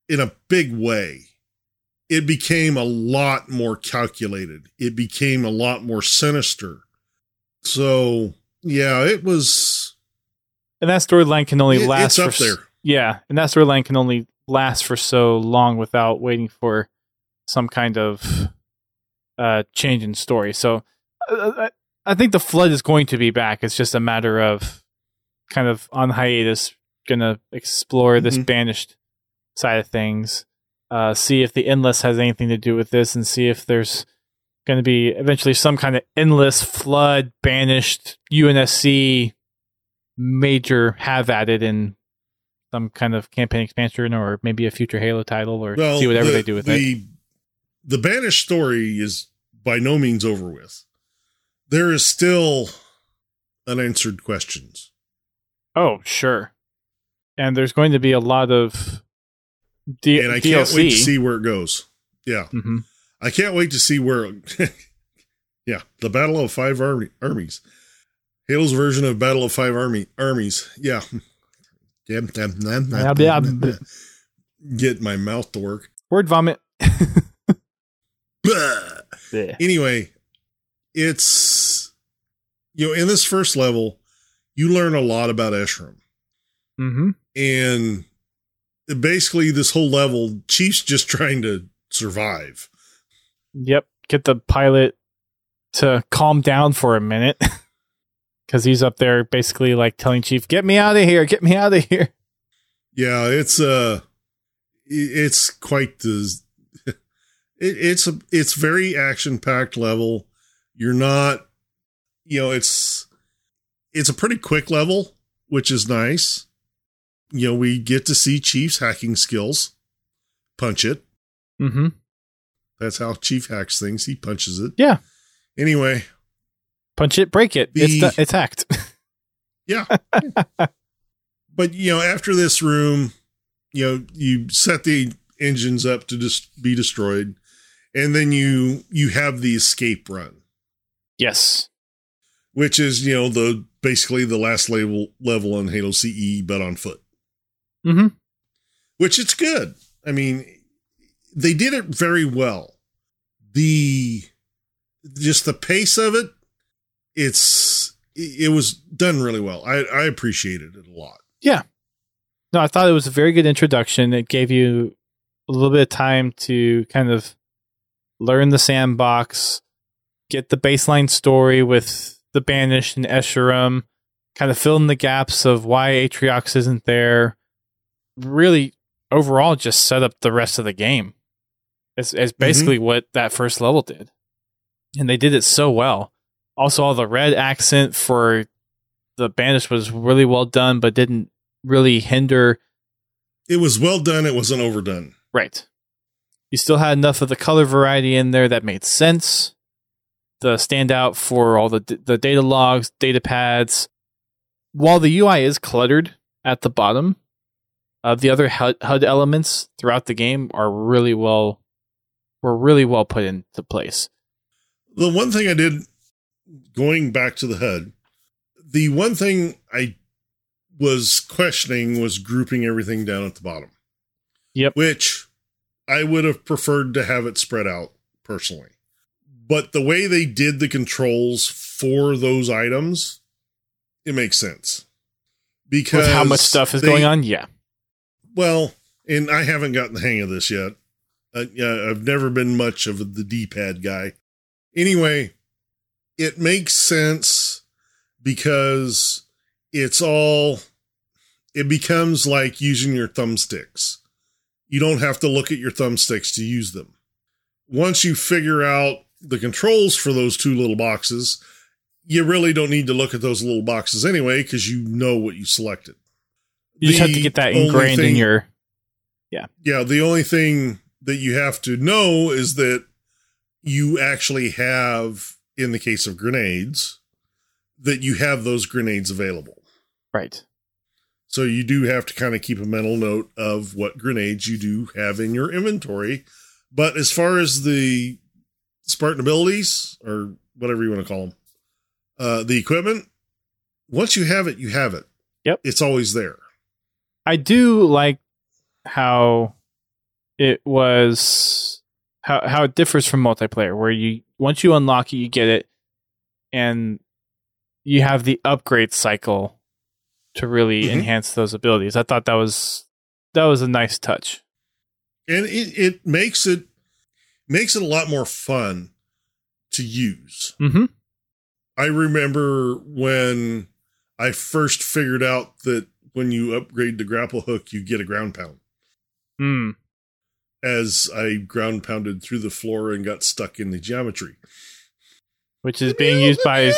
in a big way. It became a lot more calculated. It became a lot more sinister. So, yeah, it was. And that storyline can only It- last for there. Yeah, and that storyline can only last for so long without waiting for some kind of uh, change in story. So uh, I, I think the flood is going to be back. It's just a matter of kind of on hiatus, going to explore this Mhm. banished side of things, uh, see if the endless has anything to do with this, and see if there's going to be eventually some kind of endless flood banished UNSC major have at it in some kind of campaign expansion or maybe a future Halo title or Well, see whatever the, they do with it. the, The banished story is by no means over with. There is still unanswered questions. Oh, sure. And there's going to be a lot of D- and I DLC. can't wait to see where it goes. Yeah. hmm I can't wait to see where. yeah, the Battle of Five Army, Armies, Halo's version of Battle of Five Army Armies. Yeah, Get my mouth to work. Word vomit. Anyway, it's you know in this first level, you learn a lot about Escharum, hmm and basically this whole level, Chief's just trying to survive. Yep. Get the pilot to calm down for a minute. Because he's up there basically like telling Chief, get me out of here, get me out of here. Yeah, it's uh it's quite the it, it's a it's very action packed level. You're not you know, it's it's a pretty quick level, which is nice. You know, we get to see Chief's hacking skills. Punch it. Mm-hmm. That's how Chief hacks things. He punches it. Yeah. Anyway, Punch it, break it. it's, The- the, it's hacked. Yeah. but you know, after this room, you know, you set the engines up to just be destroyed, and then you you have the escape run, yes. which is you know the basically the last level level on Halo CE, but on foot. hmm Which it's good. I mean, they did it very well. The just the pace of it, it's it was done really well. I I appreciated it a lot. Yeah. No, I thought it was a very good introduction. It gave you a little bit of time to kind of learn the sandbox, get the baseline story with the Banished and Escharum, kind of fill in the gaps of why Atriox isn't there. Really, overall, just set up the rest of the game. It's, it's mm-hmm. basically what that first level did. And they did it so well. Also, all the red accent for the Banished was really well done, but didn't really hinder It was well done. It wasn't overdone. Right. You still had enough of the color variety in there that made sense. The standout for all the the data logs, data pads. While the UI is cluttered at the bottom, uh, the other HUD, HUD elements throughout the game are really well were really well put into place. The one thing I did going back to the HUD, the one thing I was questioning was grouping everything down at the bottom. Yep. Which I would have preferred to have it spread out personally. But the way they did the controls for those items, it makes sense. Because With how much stuff is they- going on, yeah. Well, and I haven't gotten the hang of this yet. Uh, yeah, I've never been much of the D-pad guy. Anyway, it makes sense because it's all it becomes like using your thumbsticks. You don't have to look at your thumbsticks to use them. Once you figure out the controls for those two little boxes, you really don't need to look at those little boxes anyway because you know what you selected. You just have to get that ingrained in thing- your yeah, the only thing that you have to know is that you actually have, in the case of grenades, that you have those grenades available. right. So you do have to kind of keep a mental note of what grenades you do have in your inventory. But as far as the Spartan abilities, or whatever you want to call them, uh, the equipment, once you have it, you have it. Yep. It's always there. I do like how it was how how it differs from multiplayer where you once you unlock it you get it and you have the upgrade cycle to really Mhm. enhance those abilities. I thought that was that was a nice touch. and it, it makes it makes it a lot more fun to use. Mm-hmm. I remember when I first figured out that when you upgrade the grapple hook, you get a ground pound. Mm. As I ground pounded through the floor and got stuck in the geometry, Which is being used by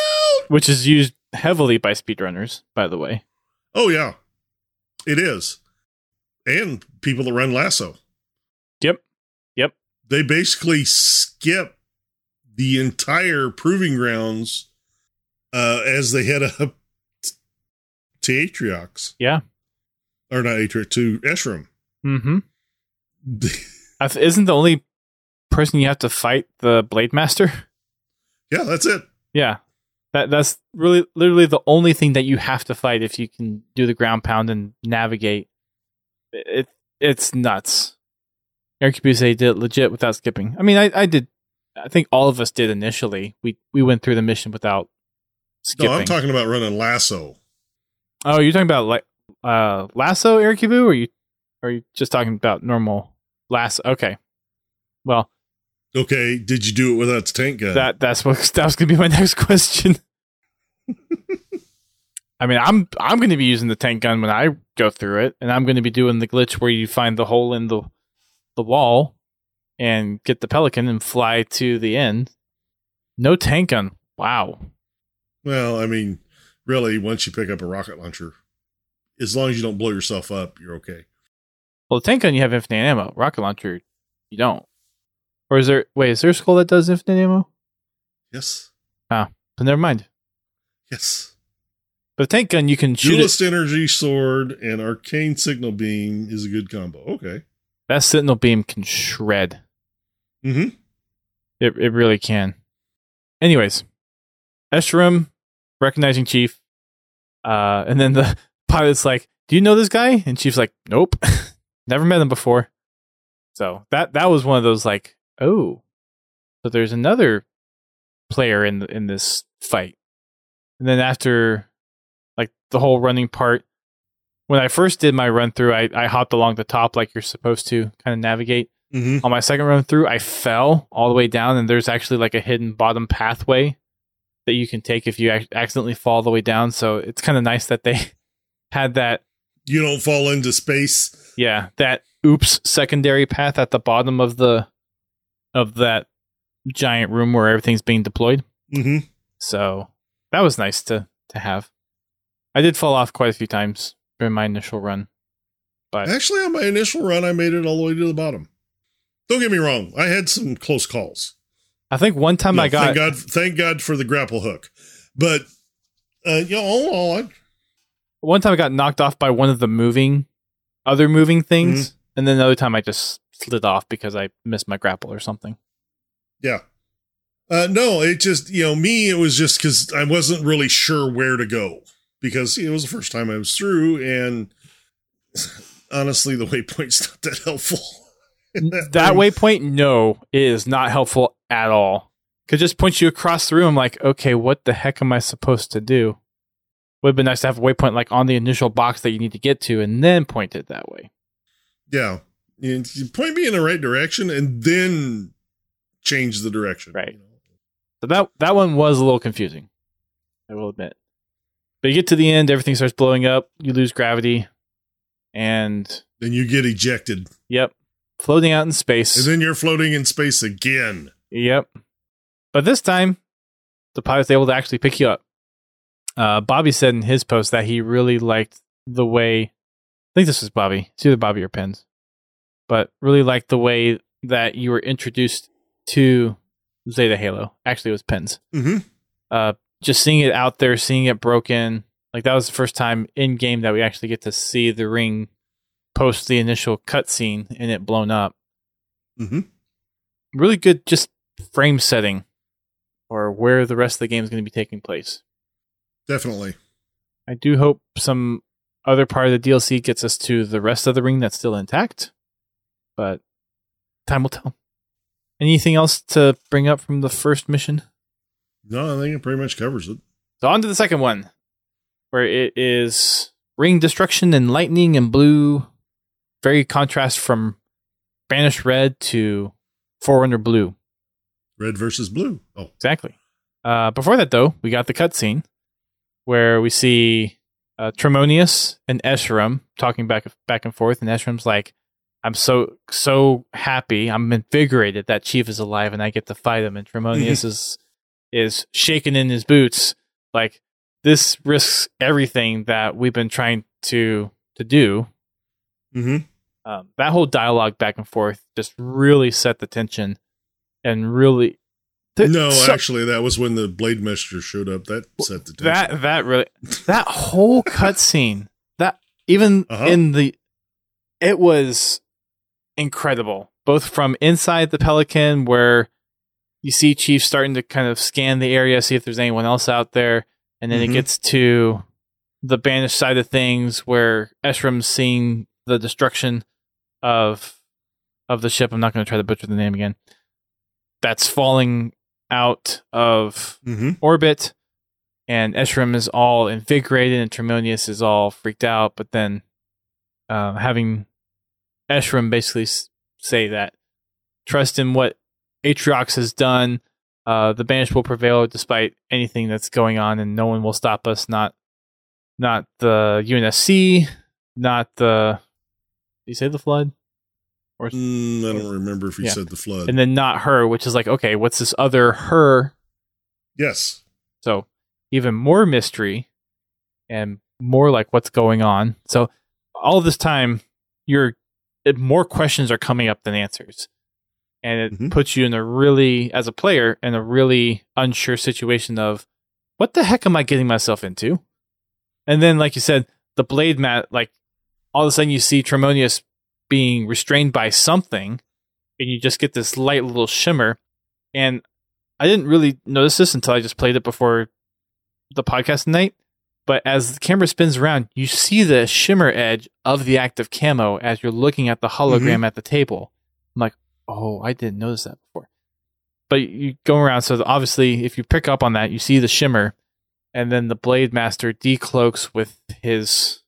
which is used heavily by speedrunners, by the way. Oh yeah, it is, and people that run lasso. Yep. They basically skip the entire proving grounds uh, as they head up to Atriox. Yeah. or not Atriox to Escharum. Mm-hmm. Isn't the only person you have to fight the Blade Master? yeah, that's it. Yeah. That that's really literally the only thing that you have to fight if you can do the ground pound and navigate. It it's nuts. Eric Buse did it legit without skipping. I mean, I, I did. I think all of us did initially. We we went through the mission without skipping. No, I'm talking about running lasso. oh, you're talking about like uh, lasso, Eric Kibu, or you or are you just talking about normal lasso? Okay. Well, Okay, did you do it without the tank gun? that that's what that was going to be my next question. I mean, I'm I'm going to be using the tank gun when I go through it, and I'm going to be doing the glitch where you find the hole in the the wall and get the pelican and fly to the end. No tank gun. Wow. well, I mean, really, once you pick up a rocket launcher, as long as you don't blow yourself up, you're okay. Well, the tank gun you have infinite ammo. Rocket launcher, you don't. Or is there? Wait, is there a skull that does infinite ammo? Yes, Ah, But never mind. yes. But the tank gun you can shoot it. Duelist energy sword and arcane sentinel beam is a good combo. Okay. That sentinel beam can shred. Mm-hmm. It it really can. Anyways, Escharum recognizing Chief, uh, and then the pilot's like, "Do you know this guy?" And Chief's like, "Nope, never met him before." So that that was one of those like, oh, so there's another player in in this fight. And then after like the whole running part, when I first did my run through, I I hopped along the top like you're supposed to, kind of navigate Mm-hmm. on my second run through, I fell all the way down, and there's actually like a hidden bottom pathway that you can take if you ac- accidentally fall all the way down. So it's kind of nice that they had that, You don't fall into space. yeah, that oops secondary path at the bottom of the of that giant room where everything's being deployed. Mm-hmm. So that was nice to to have. I did fall off quite a few times during my initial run, but Actually, on my initial run, I made it all the way to the bottom. Don't get me wrong; I had some close calls. I think one time You I got thank God, thank God for the grapple hook. But uh, you know, all in all, I, one time I got knocked off by one of the moving, other moving things, Mm-hmm. and then another time I just slid off because I missed my grapple or something. yeah. Uh, no, it just you know me. It was just because I wasn't really sure where to go because it was the first time I was through, and honestly, the waypoint's not that helpful. that waypoint, no, is not helpful at all. Could just point you across the room. Like, okay, what the heck am I supposed to do? Would have been nice to have a waypoint like on the initial box that you need to get to, and then point it that way. Yeah, you, you point me in the right direction, and then change the direction. Right. you know. So that that one was a little confusing. I will admit. But you get to the end, everything starts blowing up. You lose gravity, and Then you get ejected, yep, floating out in space. and then you're floating in space again. Yep. But this time, the pilot's able to actually pick you up. Uh, Bobby said in his post that he really liked the way, I think this was Bobby, it's either Bobby or Pens, but really liked the way that you were introduced to Zeta Halo. Actually, it was Pens. Mm-hmm. Uh, just seeing it out there, seeing it broken, like that was the first time in game that we actually get to see the ring post the initial cutscene and it blown up Mm-hmm. really good just frame setting or where the rest of the game is going to be taking place. Definitely. I do hope some other part of the DLC gets us to the rest of the ring that's still intact, but time will tell. Anything else to bring up from the first mission? No, I think it pretty much covers it. So on to the second one, where it is ring destruction and lightning and blue. Very contrast from Banished Red to Forerunner Blue. Red versus blue. Oh, Exactly. Uh, before that, though, we got the cutscene where we see uh, Tremonius and Escharum talking back back and forth, and Escharum's like, "I'm so so happy. I'm invigorated that Chief is alive, and I get to fight him." And Tremonius is is shaking in his boots, like this risks everything that we've been trying to to do. hmm Um, that whole dialogue back and forth just really set the tension, and really. th- no, so- actually, that was when the Blade Master showed up. That set the tension. that that really that whole cutscene that even Uh-huh. in the it was incredible both from inside the pelican where you see chief starting to kind of scan the area see if there's anyone else out there and then Mhm. it gets to the banished side of things where Escharum's seeing the destruction of of the ship i'm not going to try to butcher the name again that's falling out of hmm orbit, and Escharum is all invigorated, and Tremonius is all freaked out. But then, uh, having Escharum basically say that trust in what Atriox has done, uh, the banished will prevail despite anything that's going on, and no one will stop us. Not, not the UNSC, not the. Did you say the flood? Or Mm, I don't remember if you Yeah. said the flood. and then not her, which is like okay, what's this other her yes. So even more mystery and more like what's going on. So all this time, you're more questions are coming up than answers, and it Mhm. puts you in a really, as a player, in a really unsure situation of what the heck am I getting myself into? And then, like you said, the blade mat, like all of a sudden you see Tremonius being restrained by something, and you just get this light little shimmer. And I didn't really notice this until I just played it before the podcast tonight. But as the camera spins around, you see the shimmer edge of the active camo as you're looking at the hologram at the table. Oh, I didn't notice that before. But you go around, so obviously, if you pick up on that, you see the shimmer, and then the Blade Master decloaks with his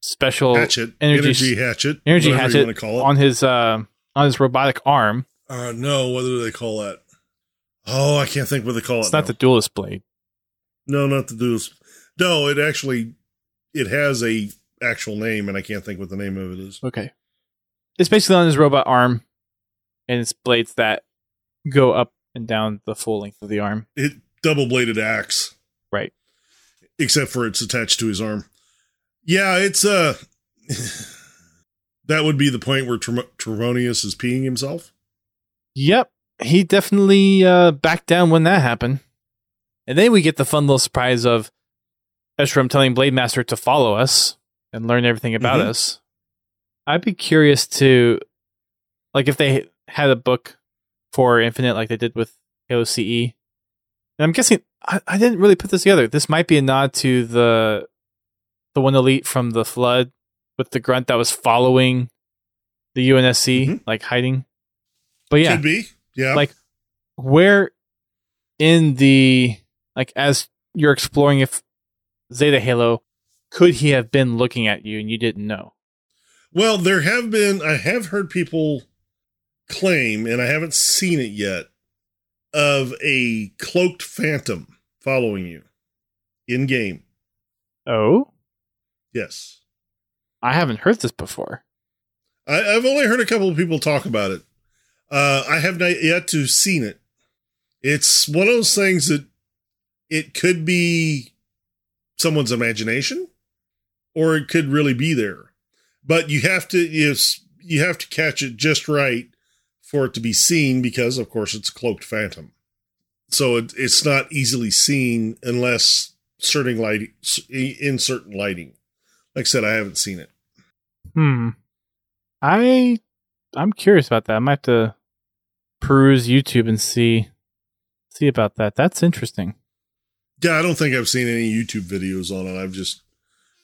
special hatchet. energy- Energy, hatchet. energy hatchet you call it. on his uh, on his robotic arm. uh, no, what do they call that? Oh, I can't think what they call It's it. It's not now. the duelist blade. No, not the duels. No, it actually it has a actual name, and I can't think what the name of it is. Okay. It's basically on his robot arm, and it's blades that go up and down the full length of the arm. It double bladed axe, Right. except for it's attached to his arm. Yeah, it's uh that would be the point where Trim- Tremonius is peeing himself. Yep. He definitely uh, backed down when that happened. And then we get the fun little surprise of Escharum telling Blade Master to follow us and learn everything about Mhm. us. I'd be curious to, like, if they had a book for Infinite like they did with Halo CE. And I'm guessing I, I didn't really put this together. This might be a nod to the the one elite from the flood with the grunt that was following the UNSC, Mhm. like hiding. But yeah, Could be. Yeah. Like, where in the like as you're exploring if Zeta Halo could he have been looking at you and you didn't know? Well, there have been, I have heard people claim, and I haven't seen it yet, of a cloaked phantom following you in game. Oh, Yes. I haven't heard this before. I, I've only heard a couple of people talk about it. Uh, I have not yet to seen it. It's one of those things that it could be someone's imagination, or it could really be there. But you have to yes, you have to catch it just right for it to be seen because, of course, it's a cloaked phantom. So it, it's not easily seen unless certain light in certain lighting. Like I said, I haven't seen it. Hmm. I I'm curious about that. I might have to peruse YouTube and see see about that. That's interesting. Yeah, I don't think I've seen any YouTube videos on it. I've just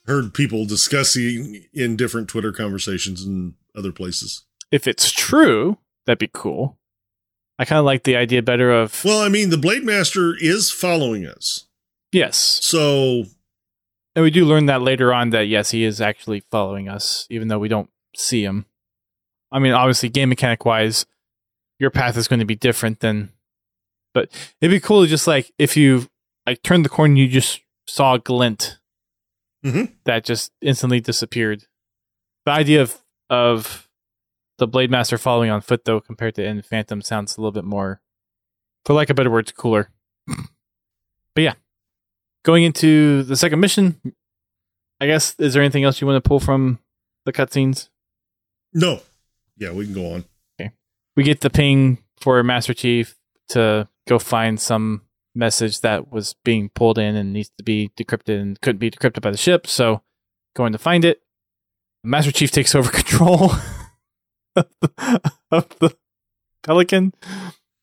heard people discussing in different Twitter conversations and other places. If it's true, that'd be cool. I kind of like the idea better of Well, I mean, the Blade Master is following us. Yes. So And we do learn that later on that yes, he is actually following us, even though we don't see him. I mean, obviously, game mechanic wise, your path is going to be different than. But it'd be cool to just like if you like turned the corner, you just saw a glint Mhm. that just instantly disappeared. The idea of of the Blade Master following on foot, though, compared to in Phantom, sounds a little bit more, for lack of a better words, cooler. but yeah, going into the second mission, I guess is there anything else you want to pull from the cutscenes? no, yeah, we can go on. We get the ping for Master Chief to go find some message that was being pulled in and needs to be decrypted and couldn't be decrypted by the ship. So, going to find it. Master Chief takes over control of the, Pelican,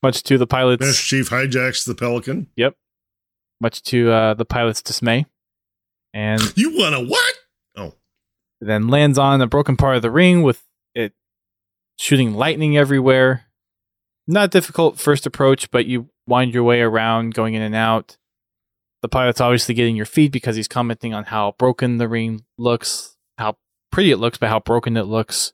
much to the pilot's Master Chief hijacks the Pelican. Yep. much to uh, the pilot's dismay, and You want to what? Oh, then lands on a broken part of the ring with it shooting lightning everywhere. Not difficult first approach, but you wind your way around, going in and out. The pilot's obviously getting your feed because he's commenting on how broken the ring looks, how pretty it looks, but how broken it looks.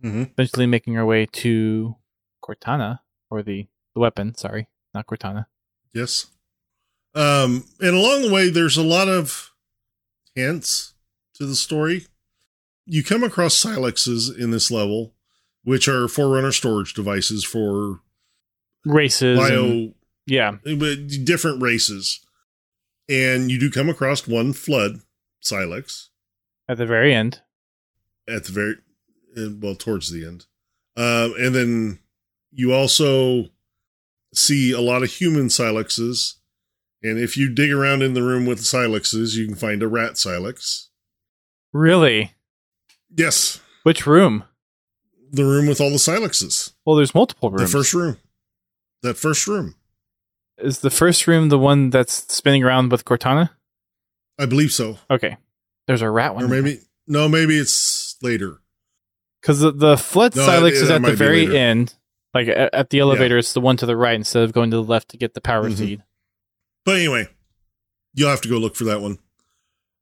Hmm Eventually making our way to Cortana, or the, the weapon, sorry, not Cortana. yes. Um, and along the way, there's a lot of hints to the story. You come across silexes in this level, which are Forerunner storage devices for Races. bio, and- yeah. but different races. And you do come across one flood silex At the very end. at the very uh, well towards the end um, and then you also see a lot of human silexes and if you dig around in the room with the silexes you can find a rat silex Really? yes Which room? the room with all the silexes Well, there's multiple rooms. the first room that first room Is the first room the one that's spinning around with Cortana? i believe so Okay. There's a rat one. or maybe no maybe it's later Because the, the flood No, Silex is at the very later. end. Like at, at the elevator, it's the one to the right instead of going to the left to get the power Mhm. feed. But anyway, you'll have to go look for that one.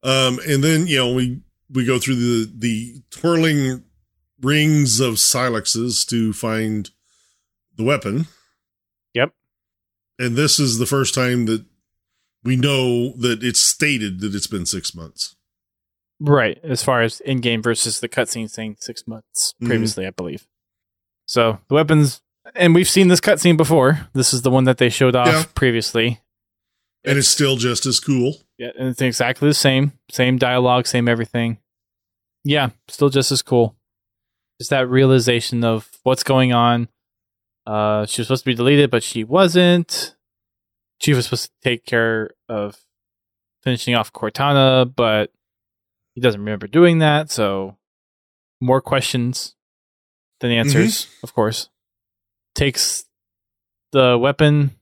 Um, and then you know we we go through the the twirling rings of silexes to find the weapon. Yep. And this is the first time that we know that it's stated that it's been six months. Right. As far as in game versus the cutscene saying six months Mhm. previously, I believe. So the weapons, and we've seen this cutscene before. This is the one that they showed off Yeah. previously. And it's still just as cool. Yeah, and it's exactly the same. Same dialogue, same everything. Yeah, still just as cool. Just that realization of what's going on. Uh, she was supposed to be deleted, but she wasn't. She was supposed to take care of finishing off Cortana, but he doesn't remember doing that. So more questions than mm-hmm. answers, of course. Takes the weapon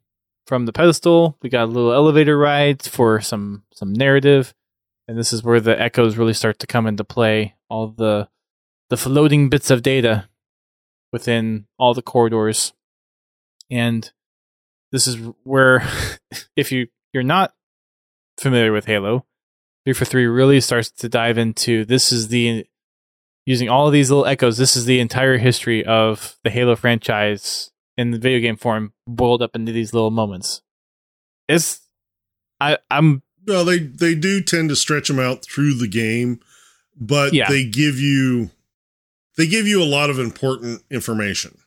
from the pedestal. We got a little elevator ride for some some narrative, and this is where the echoes really start to come into play. All the the floating bits of data within all the corridors, and this is where, if you you're not familiar with Halo, three for three really starts to dive into this is the using all of these little echoes. This is the entire history of the Halo franchise in the video game form boiled up into these little moments. It's I I'm Well, they they do tend to stretch them out through the game, but Yeah. they give you they give you a lot of important information.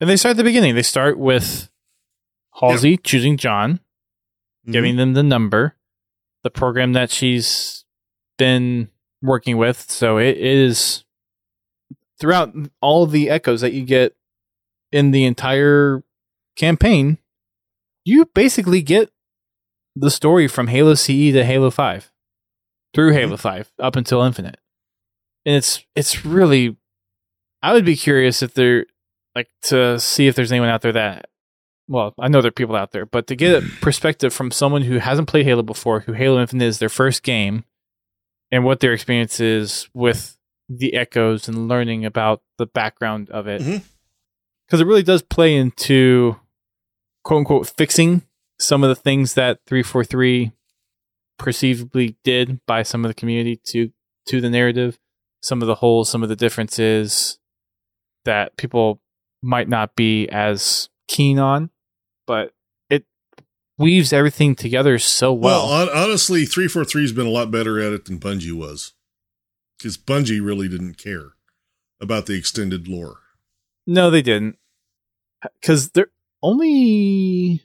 and they start at the beginning. They start with Halsey choosing John, giving mm-hmm. them the number, the program that she's been working with. So it is throughout all the echoes that you get in the entire campaign, you basically get the story from Halo CE to Halo 5 through mm-hmm. Halo 5 up until Infinite. And it's it's really I would be curious if they're like to see if there's anyone out there that well, I know there are people out there, but to get a perspective from someone who hasn't played Halo before, who Halo Infinite is their first game, and what their experience is with the echoes and learning about the background of it. Mm-hmm. Because it really does play into quote unquote fixing some of the things that 343 perceivably did by some of the community to to the narrative, some of the holes, some of the differences that people might not be as keen on, but it weaves everything together so well. Well, honestly, 343's been a lot better at it than Bungie was. Because Bungie really didn't care about the extended lore. no, they didn't. Cuz there only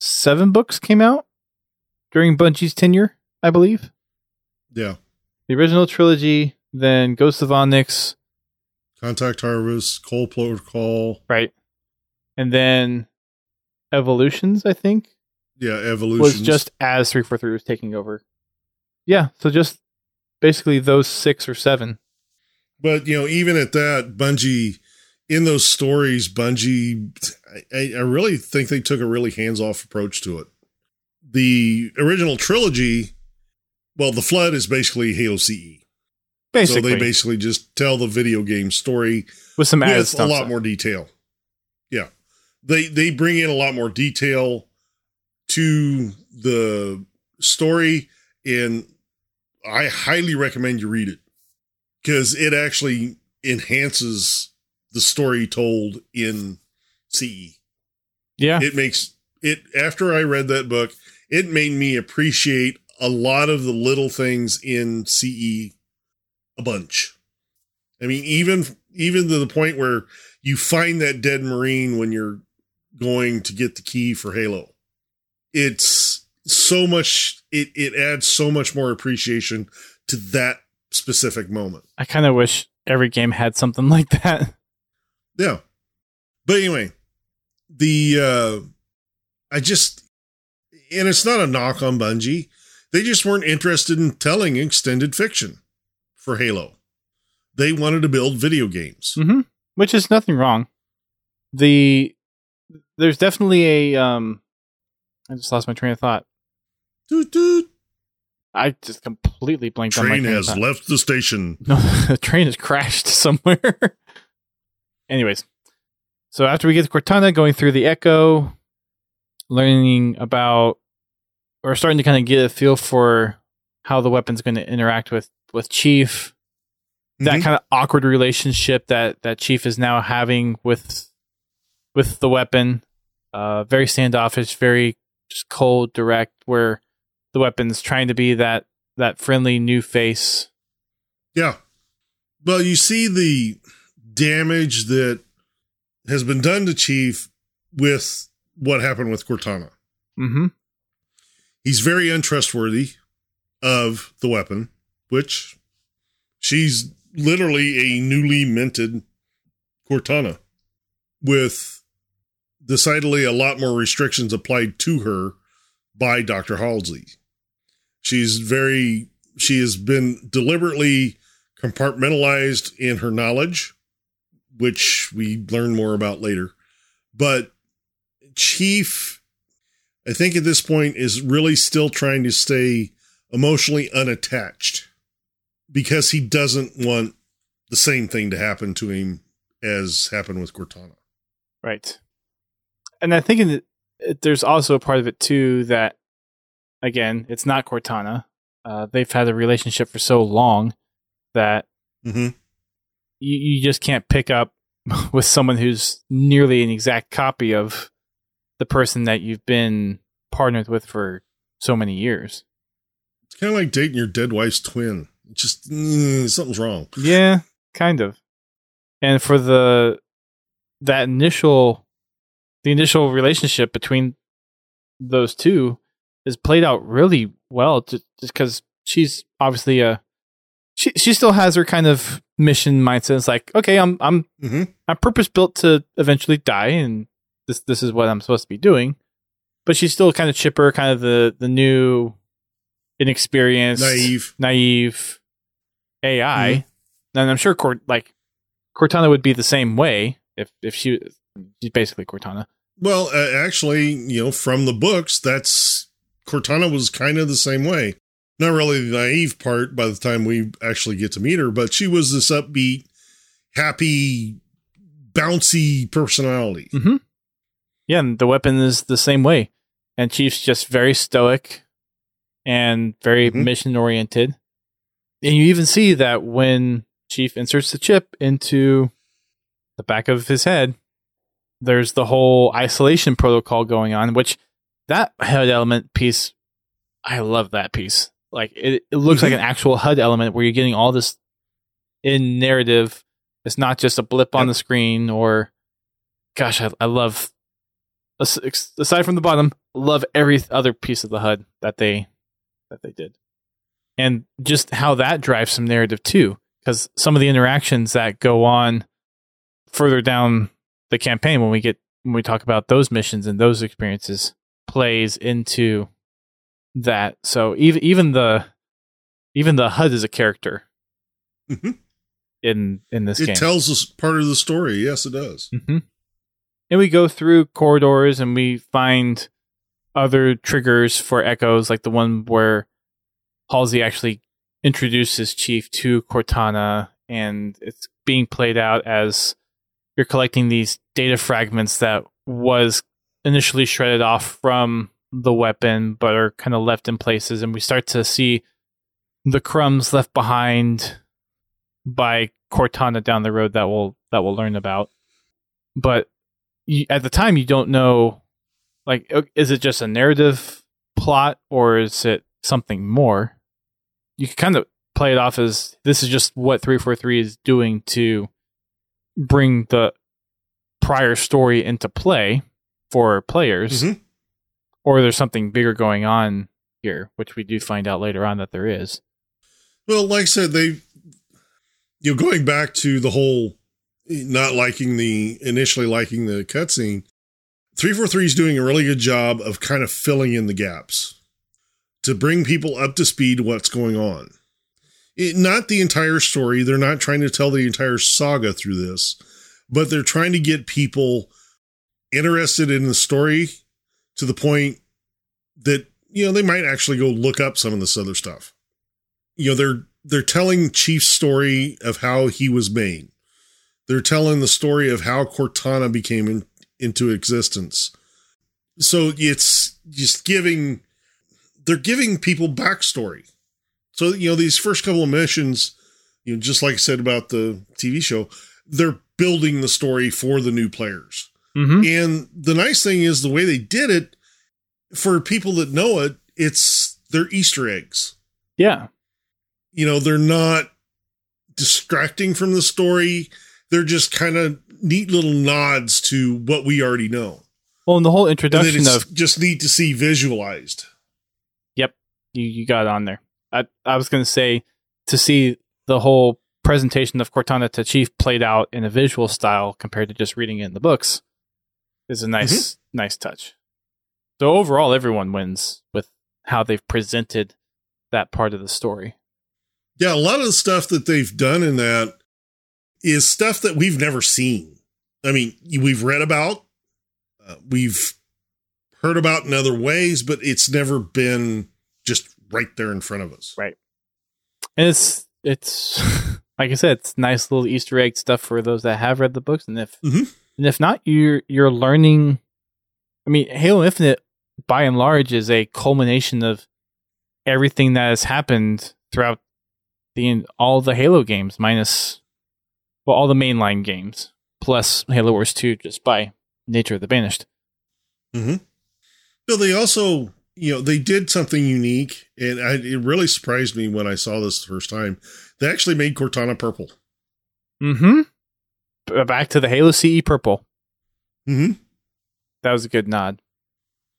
7 books came out during Bungie's tenure, I believe. Yeah. The original trilogy, then Ghost of Onyx, Contact Harvest, Cole Protocol, right? And then Evolutions, I think, yeah, Evolution. was just as 343 was taking over. Yeah, so just basically those 6 or 7. But you know, even at that, Bungie in those stories, Bungie, I, I really think they took a really hands-off approach to it. The original trilogy, well, the Flood is basically Halo CE. Basically, So they basically just tell the video game story with some added with a lot more detail. They they bring in a lot more detail to the story, and I highly recommend you read it because it actually enhances the story told in CE. Yeah, It makes it after I read that book, it made me appreciate a lot of the little things in CE a bunch. I mean, even even to the point where you find that dead marine when you're going to get the key for Halo. It's so much it it adds so much more appreciation to that specific moment. I kind of wish every game had something like that. Yeah. But anyway, the uh I just and it's not a knock on Bungie. They just weren't interested in telling extended fiction for Halo. They wanted to build video games. hmm Which is nothing wrong. The there's definitely a um. I just lost my train of thought. Doot, doot. I just completely blanked on my Train train has left the station. No, the train has crashed somewhere. Anyways, so after we get to Cortana, going through the Echo, learning about, or starting to kind of get a feel for how the weapon's going to interact with with Chief. That Mhm. kind of awkward relationship that that Chief is now having with with the weapon. Uh, very standoffish, very just cold, direct. Where the weapon's trying to be that that friendly new face. Yeah. Well, you see the damage that has been done to Chief with what happened with Cortana. Mm-hmm. He's very untrustworthy of the weapon, which she's literally a newly minted Cortana with decidedly a lot more restrictions applied to her by Dr. Halsey. She's very, she has been deliberately compartmentalized in her knowledge, which we learn more about later. But Chief, I think at this point, is really still trying to stay emotionally unattached because he doesn't want the same thing to happen to him as happened with Cortana. Right. And I think in it- there's also a part of it too that, again, it's not Cortana. Uh, they've had a relationship for so long that Mm-hmm. you, you just can't pick up with someone who's nearly an exact copy of the person that you've been partnered with for so many years. It's kind of like dating your dead wife's twin. Just mm, something's wrong. Yeah, kind of. And for the that initial the initial relationship between those two is played out really well just because she's obviously a she she still has her kind of mission mindset. It's like, okay, I'm I'm Mm-hmm. I'm purpose built to eventually die and this this is what I'm supposed to be doing. But she's still kind of chipper, kind of the the new inexperienced Naive. naive AI. Mm-hmm. And I'm sure Cort like Cortana would be the same way if if she basically Cortana. Well, uh, actually, you know, from the books, that's Cortana was kind of the same way. Not really the naive part by the time we actually get to meet her, but she was this upbeat, happy, bouncy personality. Mm-hmm. Yeah, and the weapon is the same way. and Chief's just very stoic and very Mhm. mission oriented. And you even see that when Chief inserts the chip into the back of his head, there's the whole isolation protocol going on, which that HUD element piece, I love that piece. Like it, it looks like an mm-hmm. actual HUD element where you're getting all this in narrative. It's not just a blip on the screen or, gosh, I, I love, aside from the bottom, love every other piece of the HUD that they, that they did. And just how that drives some narrative too. Because some of the interactions that go on further down the campaign when we get when we talk about those missions and those experiences plays into that. So even even the even the HUD is a character Mhm. in in this It game. tells us part of the story. Yes, it does. hmm And we go through corridors and we find other triggers for echoes, like the one where Halsey actually introduces Chief to Cortana, and it's being played out as you're collecting these data fragments that was initially shredded off from the weapon, but are kind of left in places, and we start to see the crumbs left behind by Cortana down the road that we'll that we'll learn about. But you, at the time, you don't know, like, is it just a narrative plot or is it something more? You can kind of play it off as this is just what 343 is doing to bring the prior story into play for players, Mhm. or there's something bigger going on here, which we do find out later on that there is. Well, like I said, they, you know, going back to the whole not liking the initially liking the cutscene, 343 is doing a really good job of kind of filling in the gaps to bring people up to speed what's going on. It, not the entire story. They're not trying to tell the entire saga through this, but they're trying to get people interested in the story to the point that, you know, they might actually go look up some of this other stuff you know they're they're telling Chief's story of how he was made. They're telling the story of how Cortana became in, into existence. So it's just giving they're giving people backstory. So you know these first couple of missions, you know, just like I said about the TV show, they're building the story for the new players. Mm-hmm. And the nice thing is the way they did it for people that know it, it's they're Easter eggs Yeah. you know they're not distracting from the story they're just kind of neat little nods to what we already know Well, and the whole introduction of just need to see visualized Yep, you, you got on there. I, I was going to say to see the whole presentation of Cortana to Chief played out in a visual style compared to just reading it in the books is a nice, nice touch. So overall, everyone wins with how they've presented that part of the story. yeah a lot of the stuff that they've done in that is stuff that we've never seen i mean we've read about uh, we've heard about in other ways but it's never been right there in front of us Right. And it's it's like I said, it's nice little Easter egg stuff for those that have read the books, and if Mhm. and if not, you're you're learning. I mean, Halo Infinite, by and large, is a culmination of everything that has happened throughout the all the Halo games, minus well, all the mainline games, plus Halo Wars Two, just by nature of the Banished. Mm-hmm. No, they also, you know, they did something unique, and I, it really surprised me when I saw this the first time. They actually made Cortana purple. Mm-hmm. Back to the Halo CE purple. Mm-hmm. That was a good nod.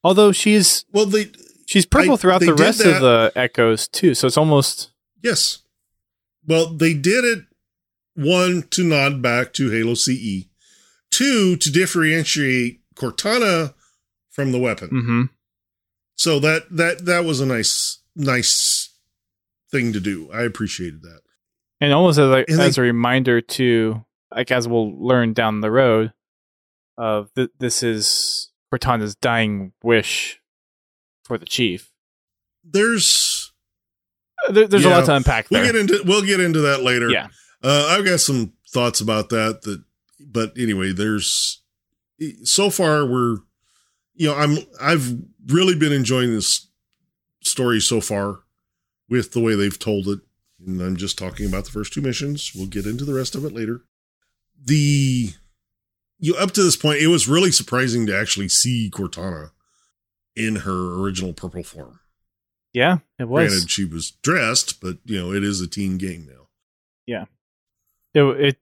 Although she's Well, they She's purple I- throughout the rest that- of the echoes too, so it's almost yes, well, they did it one to nod back to Halo CE, two to differentiate Cortana from the weapon. hmm So that that that was a nice nice thing to do. I appreciated that. and almost as a, And as they- a reminder to like as we'll learn down the road of th- this is Cortana's dying wish for the chief. There's Uh, There, there's a lot to unpack we'll get into we'll get into that later. Yeah. Uh, I've got some thoughts about that. That, but anyway, there's so far we're you know, I'm I've really been enjoying this story so far with the way they've told it. And I'm just talking about the first two missions. We'll get into the rest of it later. The you know, up to this point, it was really surprising to actually see Cortana in her original purple form. Yeah, it was. Granted, she was dressed, but you know, it is a teen game now. Yeah, it, it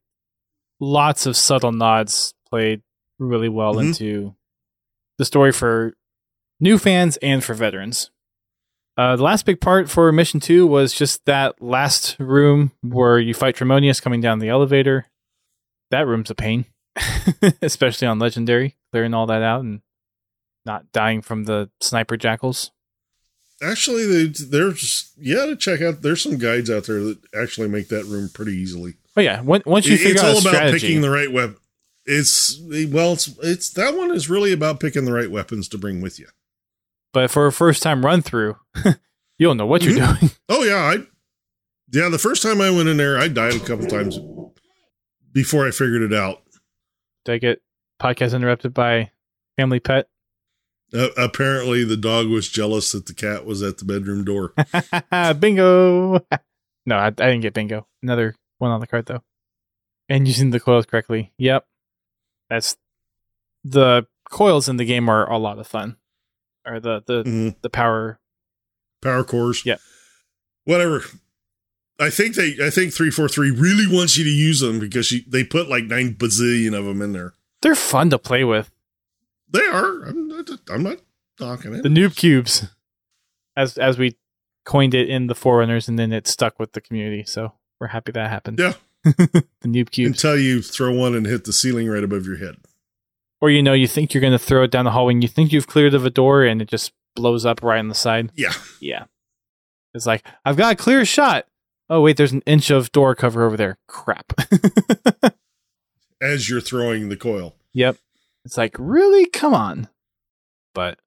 lots of subtle nods played really well Mhm. into the story for new fans and for veterans. Uh, the last big part for mission two was just that last room where you fight Tremonius coming down the elevator. That room's a pain, especially on legendary, clearing all that out and not dying from the sniper jackals. Actually, they, there's yeah to check out. There's some guides out there that actually make that room pretty easily. But yeah, when, once you It- figure it's out all about strategy, picking the right weapon. It's well, it's it's that one is really about picking the right weapons to bring with you. But for a first time run through, you don't know what you're doing. Oh yeah, I yeah. The first time I went in there, I died a couple times before I figured it out. Did I get podcast interrupted by family pet? Uh, apparently, the dog was jealous that the cat was at the bedroom door. bingo. no, I, I didn't get bingo. Another one on the card though. And using the coils correctly. Yep. That's the coils in the game are a lot of fun. Or the the Mhm. the power. Power cores, Yeah. whatever. I think they, I think three four three really wants you to use them because she, they put like nine bazillion of them in there. They're fun to play with. They are. I'm not. I'm not talking it. The noob cubes, as as we coined it in the forerunners, and then it stuck with the community. So we're happy that happened. Yeah. the noob cubes. Until you throw one and hit the ceiling right above your head. Or you know, you think you're going to throw it down the hallway, and you think you've cleared of a door, and it just blows up right on the side. Yeah. Yeah, it's like I've got a clear shot. Oh wait, there's an inch of door cover over there. Crap. As you're throwing the coil. yep. It's like really, come on. But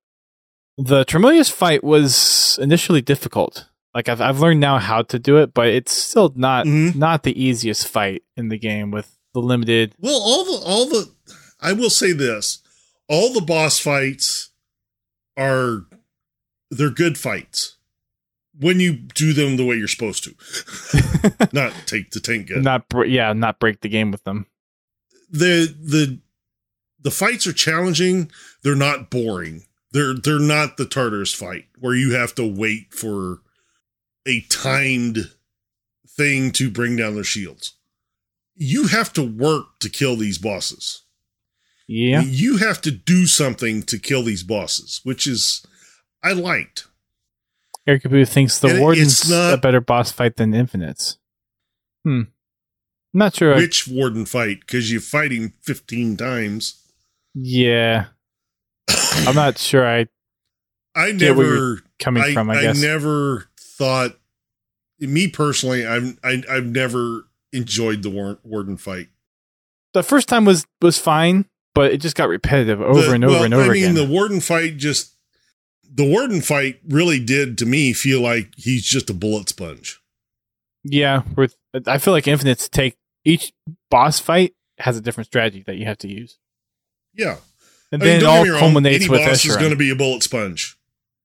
the Tremonius fight was initially difficult. Like I've I've learned now how to do it, but it's still not Mhm. not the easiest fight in the game with the limited. Well, all the all the I will say this. All the boss fights are they're good fights. When you do them the way you're supposed to. Not take the tank gun. not yeah, not break the game with them. the the the fights are challenging. They're not boring. They're they're not the Tartarus fight where you have to wait for a timed thing to bring down their shields. You have to work to kill these bosses. Yeah. You have to do something to kill these bosses, which is I liked. Eric Cabu thinks the And Warden's not- a better boss fight than Infinites. Hmm. I'm not sure. I- Which warden fight? Because you fight him fifteen times. yeah. I'm not sure I I never coming I, from, I I guess. never thought me personally I've I, I've never enjoyed the warden fight the first time was was fine, but it just got repetitive over The- and over well, and over I mean again. the warden fight just the warden fight really did to me feel like he's just a bullet sponge yeah, with I feel like Infinites take each boss fight has a different strategy that you have to use. yeah And I mean, then it all wrong, culminates any with boss is going to be a bullet sponge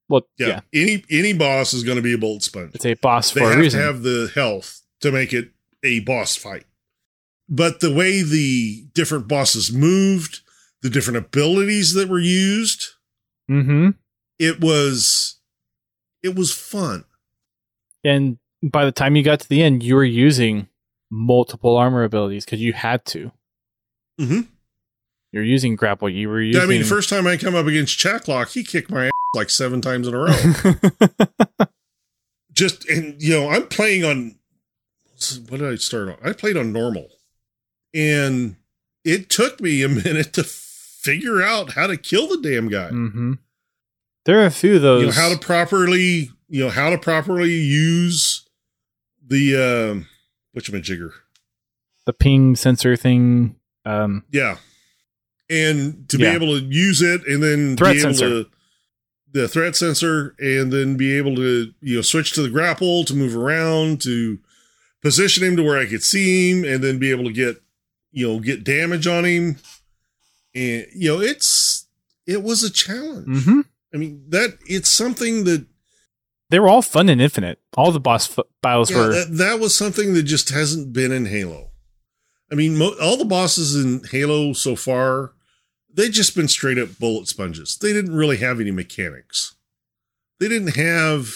well, yeah. yeah. any any boss is going to be a bullet sponge It's a boss they for a reason. have the health to make it a boss fight. But the way the different bosses moved, the different abilities that were used, mm-hmm. it was it was fun. And by the time you got to the end, you were using multiple armor abilities because you had to. Mhm. You're using grapple. You were using. I mean, first time I come up against Chak 'Lok, he kicked my ass like seven times in a row. Just and you know, I'm playing on what did I start on? I played on normal. And it took me a minute to figure out how to kill the damn guy. hmm There are a few of those. you know how to properly you know how to properly use the um jigger the ping sensor thing. Um, yeah and to Yeah. be able to use it and then Threat be able sensor. to the threat sensor and then be able to you know switch to the grapple to move around to position him to where i could see him and then be able to get you know get damage on him and you know it's it was a challenge. Mm-hmm. I mean, that it's something that They were all fun and infinite. All the boss f- battles yeah, were. that, that was something that just hasn't been in Halo. I mean, mo- all the bosses in Halo so far, they've just been straight up bullet sponges. They didn't really have any mechanics. They didn't have,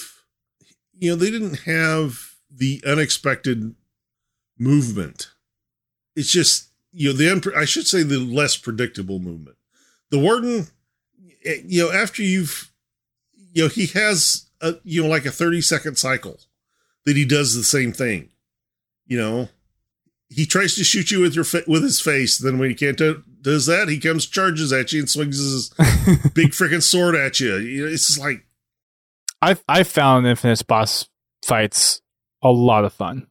you know, they didn't have the unexpected movement. It's just, you know, the unpre- I should say the less predictable movement. The warden, eh, you know, after you've, you know, he has a, you know, like a 30 second cycle that he does the same thing. You know, he tries to shoot you with your fa- with his face. Then when he can't do, does that, he comes charges at you and swings his big freaking sword at you. you know, it's just like I I found Infinite boss fights a lot of fun,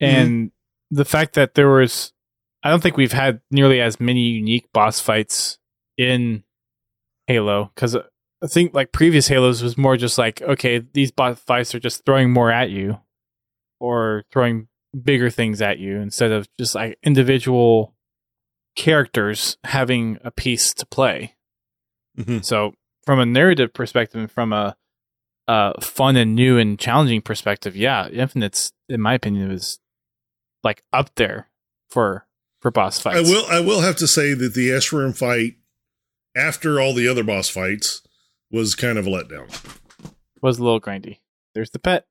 and the fact that there was, I don't think we've had nearly as many unique boss fights in Halo because I think like previous Halos was more just like okay, these boss fights are just throwing more at you, or throwing bigger things at you instead of just like individual characters having a piece to play. Mhm. So, from a narrative perspective and from a uh, fun and new and challenging perspective, yeah, Infinite's, in my opinion, was like up there for for boss fights. I will I will have to say that the Escharum fight after all the other boss fights was kind of a letdown. was a little grindy. There's the pet.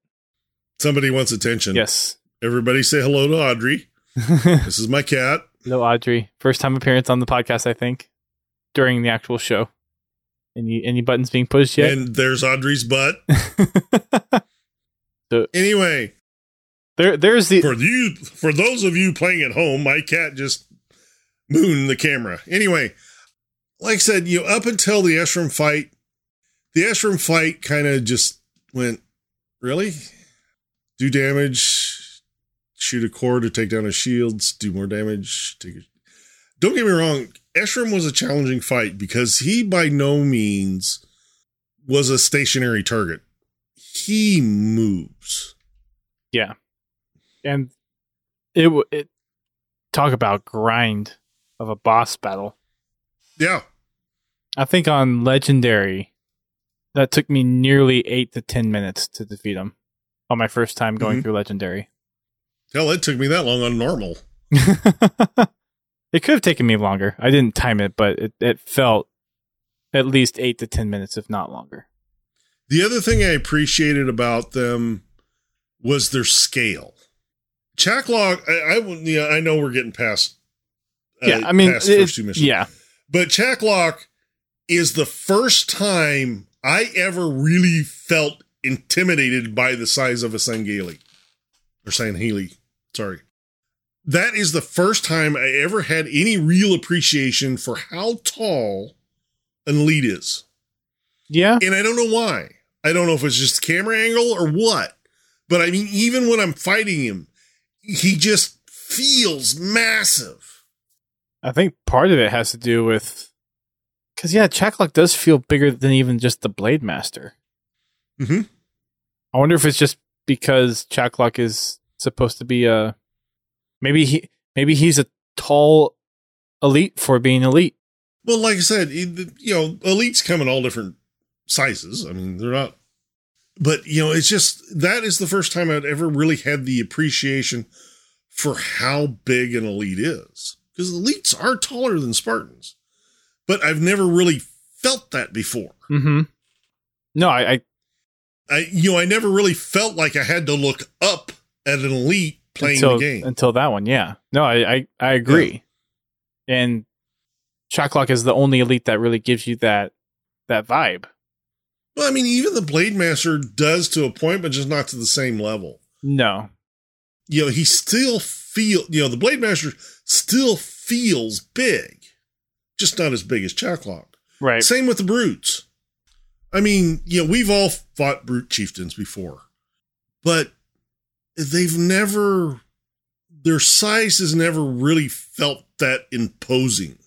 Somebody wants attention. Yes. Everybody say hello to Audrey. This is my cat. Hello, Audrey. First time appearance on the podcast, I think, during the actual show. Any any buttons being pushed yet? And there's Audrey's butt. So- Anyway, there there's the for you for those of you playing at home, my cat just mooned the camera. Anyway, like I said, you know, up until the Escharum fight, the Escharum fight kind of just went, really? Do damage, shoot a core to take down his shields, do more damage. Take a... Don't get me wrong, Escharum was a challenging fight because he by no means was a stationary target. He moves. Yeah. And it it talk about grind of a boss battle. Yeah. I think on legendary that took me nearly 8 to 10 minutes to defeat him on my first time going Mhm. through legendary. Hell, it took me that long on normal. it could have taken me longer. I didn't time it, but it, it felt at least 8 to 10 minutes if not longer. The other thing I appreciated about them was their scale. Chak 'Lok, I, I, yeah, I know we're getting past. uh, yeah, I mean past it- first two missions. yeah. but Chak 'Lok is the first time I ever really felt intimidated by the size of a Sangheili or Sanheili. Sorry. That is the first time I ever had any real appreciation for how tall an elite is. Yeah. And I don't know why. I don't know if it's just the camera angle or what. But I mean, even when I'm fighting him, he just feels massive. I think part of it has to do with because yeah, Chak 'Lok does feel bigger than even just the Blade Master. hmm I wonder if it's just because Chak 'Lok is supposed to be a maybe he maybe he's a tall elite for being elite. Well, like I said, you know, elites come in all different sizes. I mean, they're not, but you know, it's just that is the first time I'd ever really had the appreciation for how big an elite is because elites are taller than Spartans, but I've never really felt that before. Mm-hmm. No, I, I I, you know, I never really felt like I had to look up at an elite playing until the game. until that one. Yeah. No, I I, I agree. And Chak 'Lok is the only elite that really gives you that that vibe. Well, I mean, even the Blade Master does to a point, but just not to the same level. No. you know, he still feel, you know, the Blade Master still feels big, just not as big as Chak 'Lok. Right. Same with the Brutes. I mean, you know, we've all fought Brute Chieftains before, but they've never, their size has never really felt that imposing.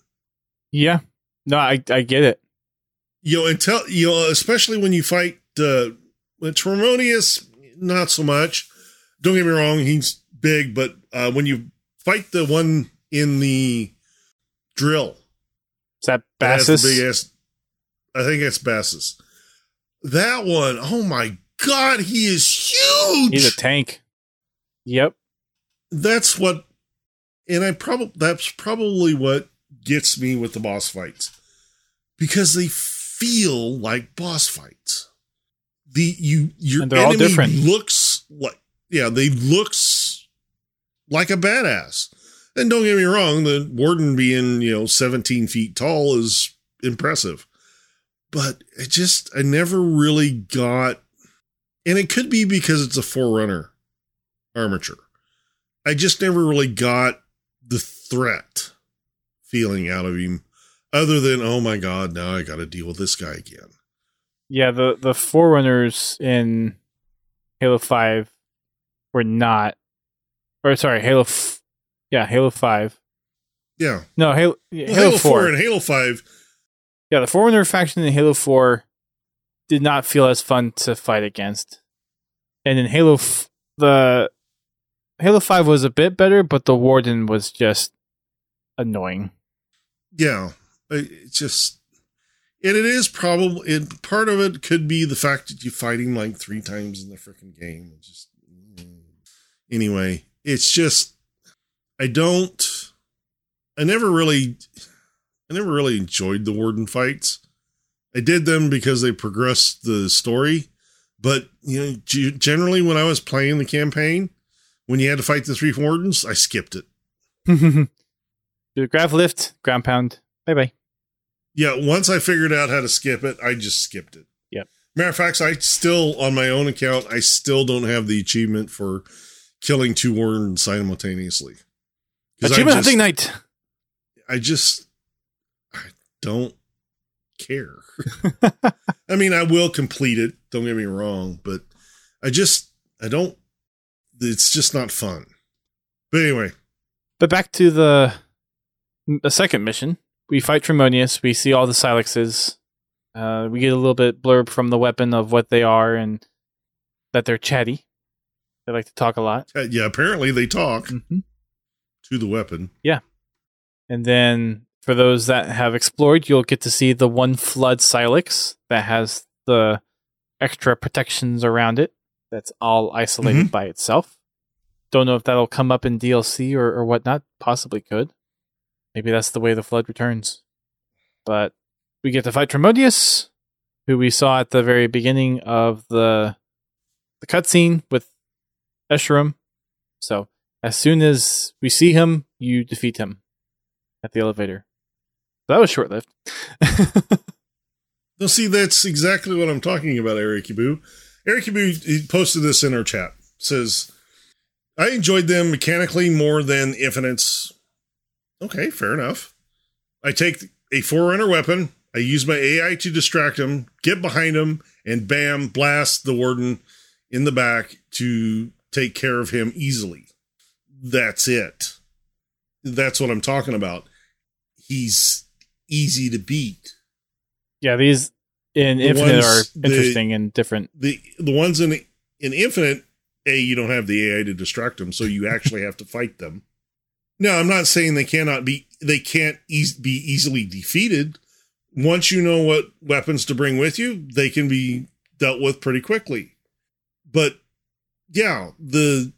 Yeah. No, I I get it. You know, until, you know, especially when you fight, uh, Tremonius, not so much. Don't get me wrong, he's big, but uh, when you fight the one in the drill, Is that that the Bassus? ass, I think it's Bassus. That one, oh my god, he is huge. He's a tank. Yep. That's what, and I probably that's probably what gets me with the boss fights because they feel like boss fights. The you your And they're all enemy different. looks like yeah they looks like a badass. And don't get me wrong, the warden being you know seventeen feet tall is impressive, but it just I never really got, and it could be because it's a forerunner armature. I just never really got the threat feeling out of him, other than oh my god, now I got to deal with this guy again. Yeah, the the forerunners in Halo Five were not, or sorry, Halo. F- yeah, Halo Five. Yeah, No, Halo yeah, well, Halo, Halo, Four. Four and Halo Five. yeah, the Forerunner faction in Halo Four did not feel as fun to fight against, and in Halo, f- the Halo Five was a bit better, but the Warden was just annoying. Yeah, it's just, and it is probably part of it could be the fact that you're fighting like three times in the freaking game. Just mm. anyway, it's just I don't. I never really, I never really enjoyed the warden fights. I did them because they progressed the story, but you know, generally when I was playing the campaign, when you had to fight the three wardens, I skipped it. Do the grav lift, ground pound. Bye bye. Yeah, once I figured out how to skip it, I just skipped it. Yeah. Matter of fact, I still, on my own account, I still don't have the achievement for killing two wardens simultaneously. Achievement just- hunting night. I just, I don't care. I mean, I will complete it. Don't get me wrong, but I just, I don't. It's just not fun. But anyway, But back to the the second mission. We fight Tremonius. We see all the Silexes. Uh, we get a little bit blurb from the weapon of what they are and that they're chatty. They like to talk a lot. uh, yeah, apparently they talk hmm to the weapon. Yeah. And then for those that have explored, you'll get to see the one flood Silex that has the extra protections around it. That's all isolated by itself. Don't know if that'll come up in DLC or, or whatnot. Possibly could. Maybe that's the way the flood returns. But we get to fight Tremonius, who we saw at the very beginning of the the cutscene with Escharum. So as soon as we see him, you defeat him at the elevator. That was short lived. No, see, that's exactly what I'm talking about, Eric Ibu. Eric Ibu he posted this in our chat. Says, I enjoyed them mechanically more than Infinites. Okay, fair enough. I take a Forerunner weapon, I use my AI to distract him, get behind him, and bam, blast the Warden in the back to take care of him easily. That's it. That's what I'm talking about. He's easy to beat. yeah, these in The Infinite are the- interesting and different. the the ones in in infinite a you don't have the ai to distract them so you actually have to fight them no i'm not saying they cannot be they can't eas be easily defeated. Once you know what weapons to bring with you they can be dealt with pretty quickly. But yeah the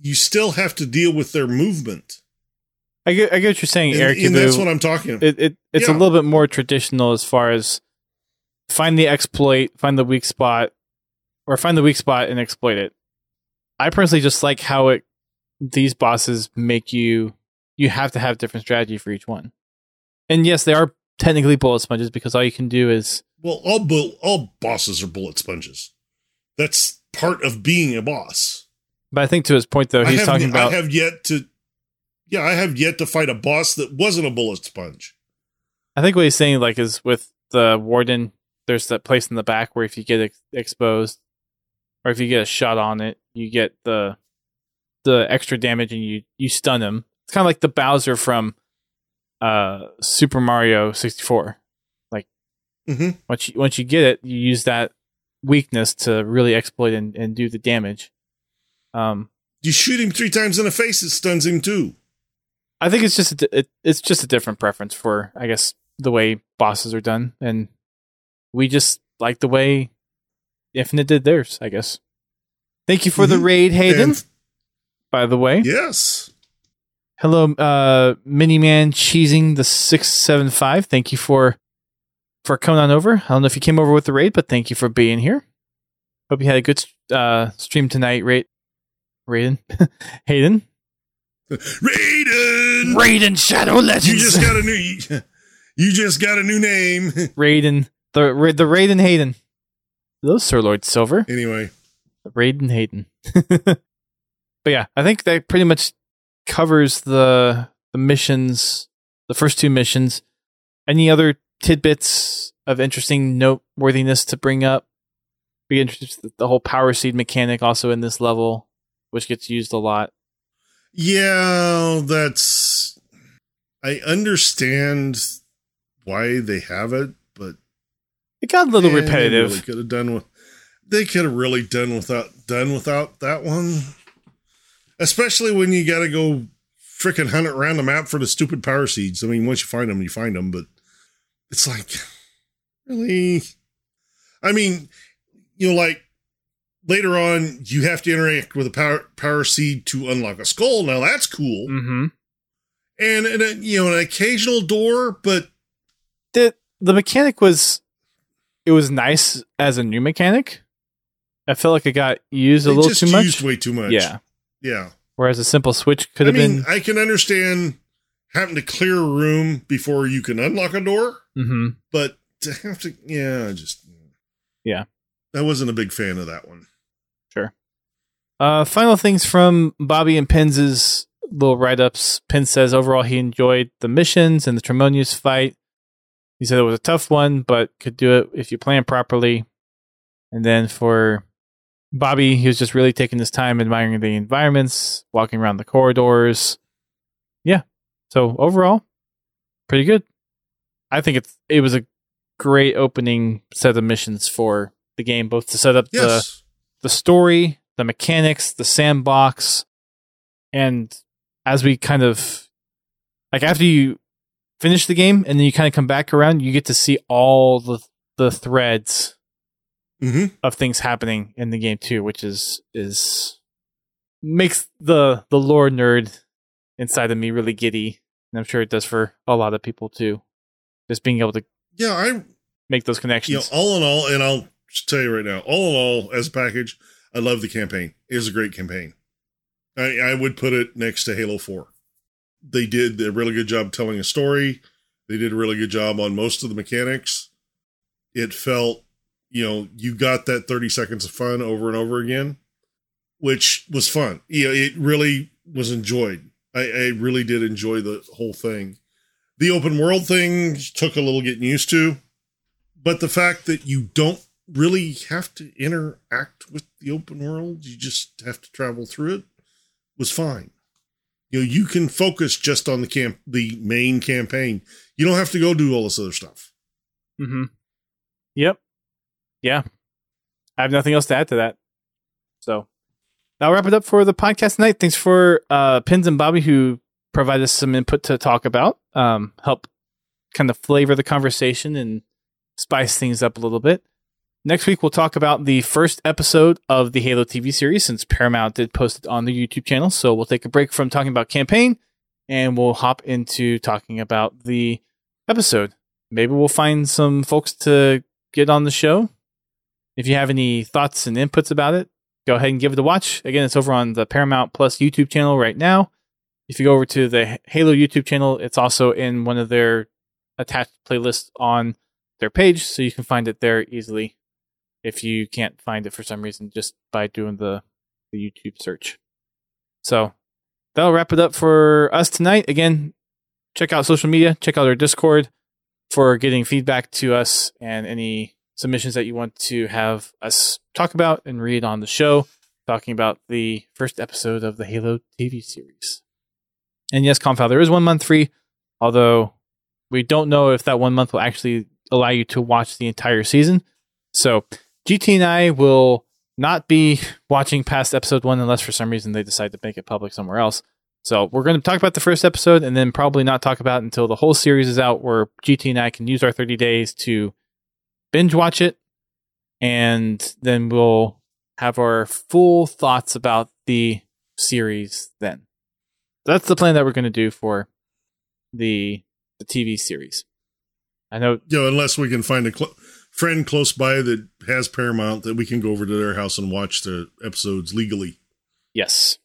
you still have to deal with their movement. I get, I get what you're saying, and, Eric. and that's what i'm talking about. It, it it's a little bit more traditional as far as find the exploit, find the weak spot, or find the weak spot and exploit it. I personally just like how it these bosses make you you have to have different strategy for each one. And yes, they are technically bullet sponges because all you can do is well all bu- all bosses are bullet sponges that's part of being a boss but I think to his point though, he's talking about I have yet to, yeah, I have yet to fight a boss that wasn't a bullet sponge. I think what he's saying like is with the warden, there's that place in the back where if you get ex- exposed, or if you get a shot on it, you get the the extra damage and you you stun him. It's kind of like the Bowser from uh Super Mario 64. Mm-hmm. Once you once you get it, you use that weakness to really exploit and, and do the damage. Um, You shoot him three times in the face, it stuns him too. I think it's just a, it, it's just a different preference for I guess the way bosses are done, and we just like the way Infinite did theirs, I guess. Thank you for the Mhm. raid, Hayden. And- by the way, yes. hello, uh, Miniman cheesing the six seven five. Thank you for for coming on over. I don't know if you came over with the raid, but thank you for being here. Hope you had a good uh, stream tonight, Raid, Raiden, Hayden, Raiden. Raiden Shadow Legends. You just got a new. You just got a new name. Raiden, the Ra- the Raiden Hayden. Hello, Sir Lord Silver. anyway, Raiden Hayden. But yeah, I think that pretty much covers the the missions, the first two missions. Any other tidbits of interesting noteworthiness to bring up? We introduced the- the whole power seed mechanic also in this level, which gets used a lot. yeah, that's. I understand why they have it, but It got a little eh, they repetitive. really could have done with. They could have really done without done without that one, especially when you got to go freaking hunt around the map for the stupid power seeds. I mean, once you find them, you find them, but it's like, really. I mean, you know, like later on, you have to interact with a power power seed to unlock a skull. Now that's cool, mm-hmm. and, and a, you know, an occasional door, but The the mechanic was it was nice as a new mechanic. I felt like it got used a little too much. used way too much. Yeah. Yeah. Whereas a simple switch could I have mean, been. I can understand having to clear a room before you can unlock a door, hmm but to have to, yeah, just Yeah. I wasn't a big fan of that one. Sure. Uh, final things from Bobby and Penz's little write ups. Penn says overall he enjoyed the missions and the Tremonius fight. He said it was a tough one, but could do it if you plan properly. And then for Bobby, he was just really taking his time admiring the environments, walking around the corridors. Yeah. So overall, pretty good. I think it's it was a great opening set of missions for the game, both to set up the the story, the mechanics, the sandbox, and as we kind of like after you finish the game and then you kind of come back around, you get to see all the the threads hmm of things happening in the game too, which is is makes the the lore nerd inside of me really giddy, and I'm sure it does for a lot of people too. Just being able to Yeah, I make those you know, connections. all in all, and I'll just tell you right now, all in all, as a package, I love the campaign. It was a great campaign. I, I would put it next to Halo 4. They did a really good job telling a story. They did a really good job on most of the mechanics. It felt, you know, you got that 30 seconds of fun over and over again, which was fun. You know, it really was enjoyed. I, I really did enjoy the whole thing. The open world thing took a little getting used to but the fact that you don't really have to interact with the open world you just have to travel through it was fine you know you can focus just on the camp the main campaign you don't have to go do all this other stuff Mm-hmm. Yep. Yeah. I have nothing else to add to that. So that'll wrap it up for the podcast tonight. Thanks for uh Pins and Bobby who provided us some input to talk about. Um help kind of flavor the conversation and spice things up a little bit. Next week we'll talk about the first episode of the Halo TV series since Paramount did post it on the YouTube channel. So we'll take a break from talking about campaign and we'll hop into talking about the episode maybe we'll find some folks to get on the show. If you have any thoughts and inputs about it, go ahead and give it a watch. Again, it's over on the Paramount Plus YouTube channel right now. If you go over to the Halo YouTube channel, it's also in one of their attached playlists on their page, so you can find it there easily. If you can't find it for some reason, just by doing the, the YouTube search. So that'll wrap it up for us tonight. Again, check out social media, check out our Discord for getting feedback to us and any submissions that you want to have us talk about and read on the show, talking about the first episode of the Halo TV series. And yes, Confal, there is one month free, although we don't know if that one month will actually allow you to watch the entire season. So GT and I will not be watching past episode one unless for some reason they decide to make it public somewhere else. So we're going to talk about the first episode and then probably not talk about until the whole series is out, where GT and I can use our 30 days to binge watch it, and then we'll have our full thoughts about the series then. That's the plan that we're going to do for the the TV series. I know You know, unless we can find a cl- friend close by that has Paramount that we can go over to their house and watch the episodes legally. Yes.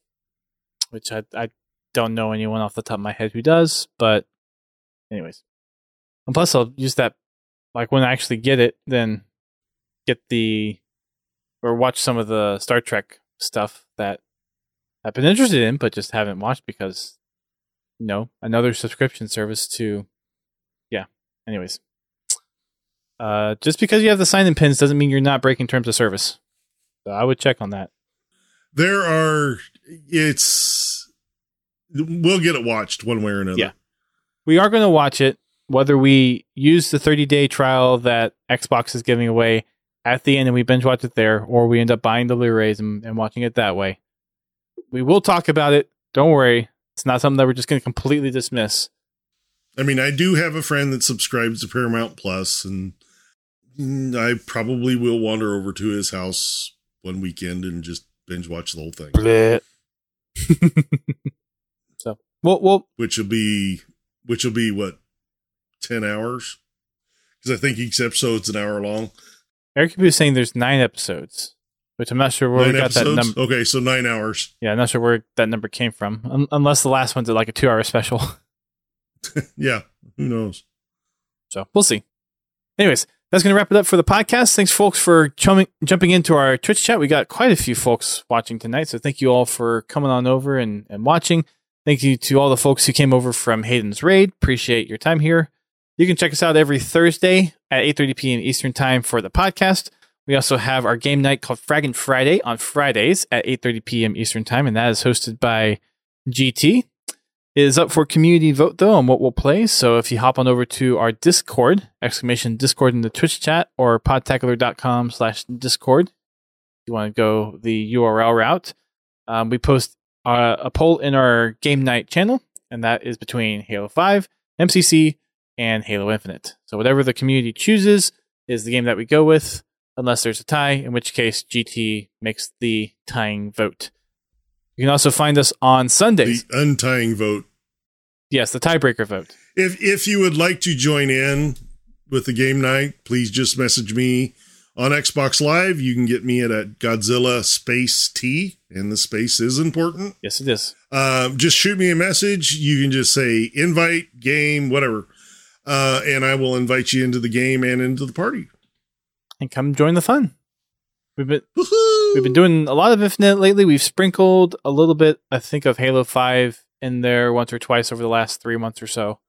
Which I I don't know anyone off the top of my head who does, but anyways. And plus I'll use that like when I actually get it, then get the or watch some of the Star Trek stuff that I've been interested in but just haven't watched because you know, another subscription service to yeah. Anyways. Uh just because you have the sign in pins doesn't mean you're not breaking terms of service. So I would check on that. There are, it's, we'll get it watched one way or another. Yeah. we are going to watch it whether we use the 30 day trial that xbox is giving away at the end and we binge watch it there or we end up buying the blu-rays and, and watching it that way. We will talk about it. Don't worry. It's not something that we're just going to completely dismiss. I mean, I do have a friend that subscribes to Paramount Plus, and mm, I probably will wander over to his house one weekend and just binge watch the whole thing, so. We'll, we'll which will be, which will be what, ten hours? Because I think each episode's an hour long. eric was saying there's nine episodes which i'm not sure where Nine we got that number Okay, so nine hours. yeah i'm not sure where that number came from un- unless the last one's like a two hour special Yeah, who knows? So we'll see. Anyways, that's going to wrap it up for the podcast. Thanks, folks, for chumming, jumping into our Twitch chat. We got quite a few folks watching tonight. So thank you all for coming on over and, and watching. Thank you to all the folks who came over from Hayden's Raid. Appreciate your time here. You can check us out every Thursday at 8.30 p.m. Eastern Time for the podcast. We also have our game night called Fraggin' Friday on Fridays at 8.30 p.m. Eastern Time, and that is hosted by GT is up for community vote though on what we'll play. So if you hop on over to our Discord, exclamation Discord in the Twitch chat or podtacular.com slash Discord, if you want to go the URL route, um, we post uh, a poll in our game night channel, and that is between Halo 5, MCC, and Halo Infinite. So whatever the community chooses is the game that we go with, unless there's a tie, in which case GT makes the tying vote. You can also find us on Sundays. The untying vote. Yes, the tiebreaker vote. If if you would like to join in with the game night, please just message me on Xbox Live. You can get me at a Godzilla Space T, and the space is important. Yes, it is. Um, just shoot me a message. You can just say invite, game, whatever, uh, and I will invite you into the game and into the party. And come join the fun. We've been Woohoo! we've been doing a lot of Infinite lately. We've sprinkled a little bit, I think, of Halo Five in there once or twice over the last three months or so.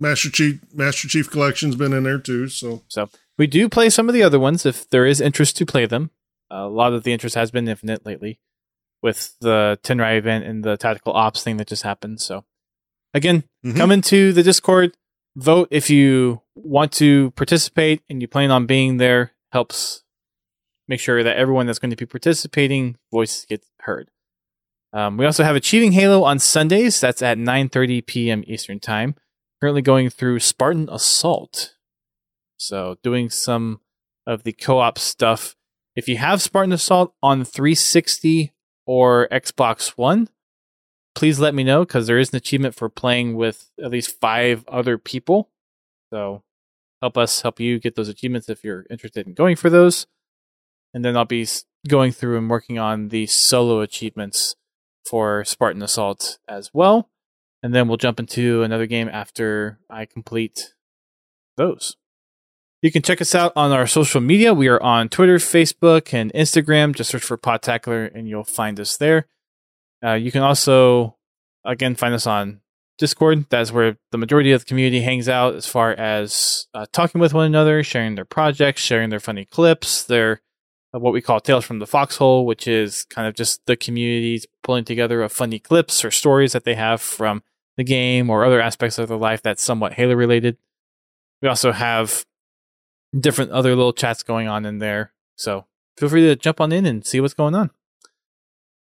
Master Chief Master Chief Collection's been in there too. So So we do play some of the other ones if there is interest to play them. a lot of the interest has been Infinite lately, with the Tenrai event and the tactical ops thing that just happened. So again, Mhm. come into the Discord, vote if you want to participate and you plan on being there. Helps make sure that everyone that's going to be participating voices get heard. Um, we also have Achieving Halo on Sundays. That's at 9:30 p.m. Eastern Time. Currently going through Spartan Assault. So doing some of the co-op stuff. If you have Spartan Assault on 360 or Xbox One, please let me know because there is an achievement for playing with at least five other people. So help us help you get those achievements if you're interested in going for those. And then I'll be going through and working on the solo achievements for Spartan Assault as well. And then we'll jump into another game after I complete those. You can check us out on our social media. We are on Twitter, Facebook, and Instagram. Just search for Podtacular and you'll find us there. Uh, you can also, again, find us on Discord. That's where the majority of the community hangs out as far as uh, talking with one another, sharing their projects, sharing their funny clips, their uh, what we call Tales from the Foxhole, which is kind of just the communities pulling together of funny clips or stories that they have from the game or other aspects of their life that's somewhat Halo related. We also have different other little chats going on in there. So feel free to jump on in and see what's going on.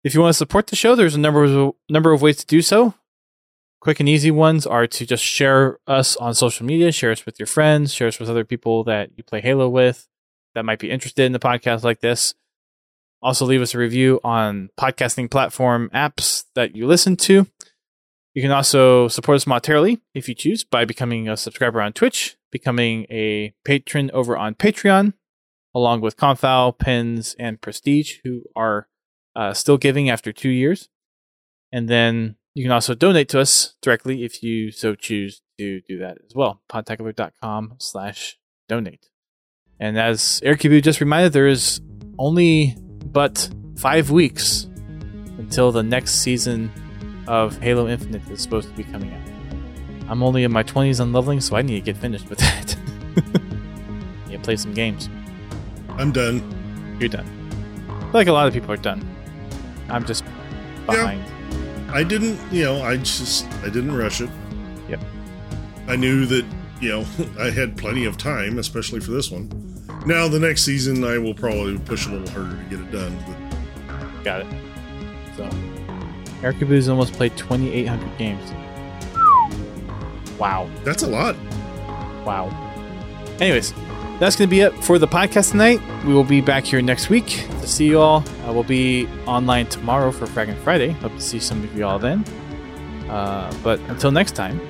If you want to support the show, there's a number of number of ways to do so. quick and easy ones are to just share us on social media, share us with your friends, share us with other people that you play Halo with that might be interested in the podcast like this. Also, leave us a review on podcasting platform apps that you listen to. You can also support us monetarily if you choose by becoming a subscriber on Twitch, becoming a patron over on Patreon, along with Confal, Pins, and Prestige, who are uh, still giving after two years. And then you can also donate to us directly if you so choose to do that as well. Podtacular.com slash donate. And as Aircubu just reminded, there is only but five weeks until the next season of Halo Infinite is supposed to be coming out. I'm only in my 20s on leveling, so I need to get finished with that. yeah, play some games. I'm done. You're done. Like a lot of people are done. I'm just behind. Yeah. I didn't, you know, I just, I didn't rush it. Yep. I knew that, you know, I had plenty of time, especially for this one. Now, the next season, I will probably push a little harder to get it done. But Got it. So, Erikabu's almost played 2,800 games. Wow. that's a lot. Wow. Anyways, that's going to be it for the podcast tonight. We will be back here next week to see you all. Uh, we'll be online tomorrow for Fragging Friday. Hope to see some of you all then. Uh, but until next time,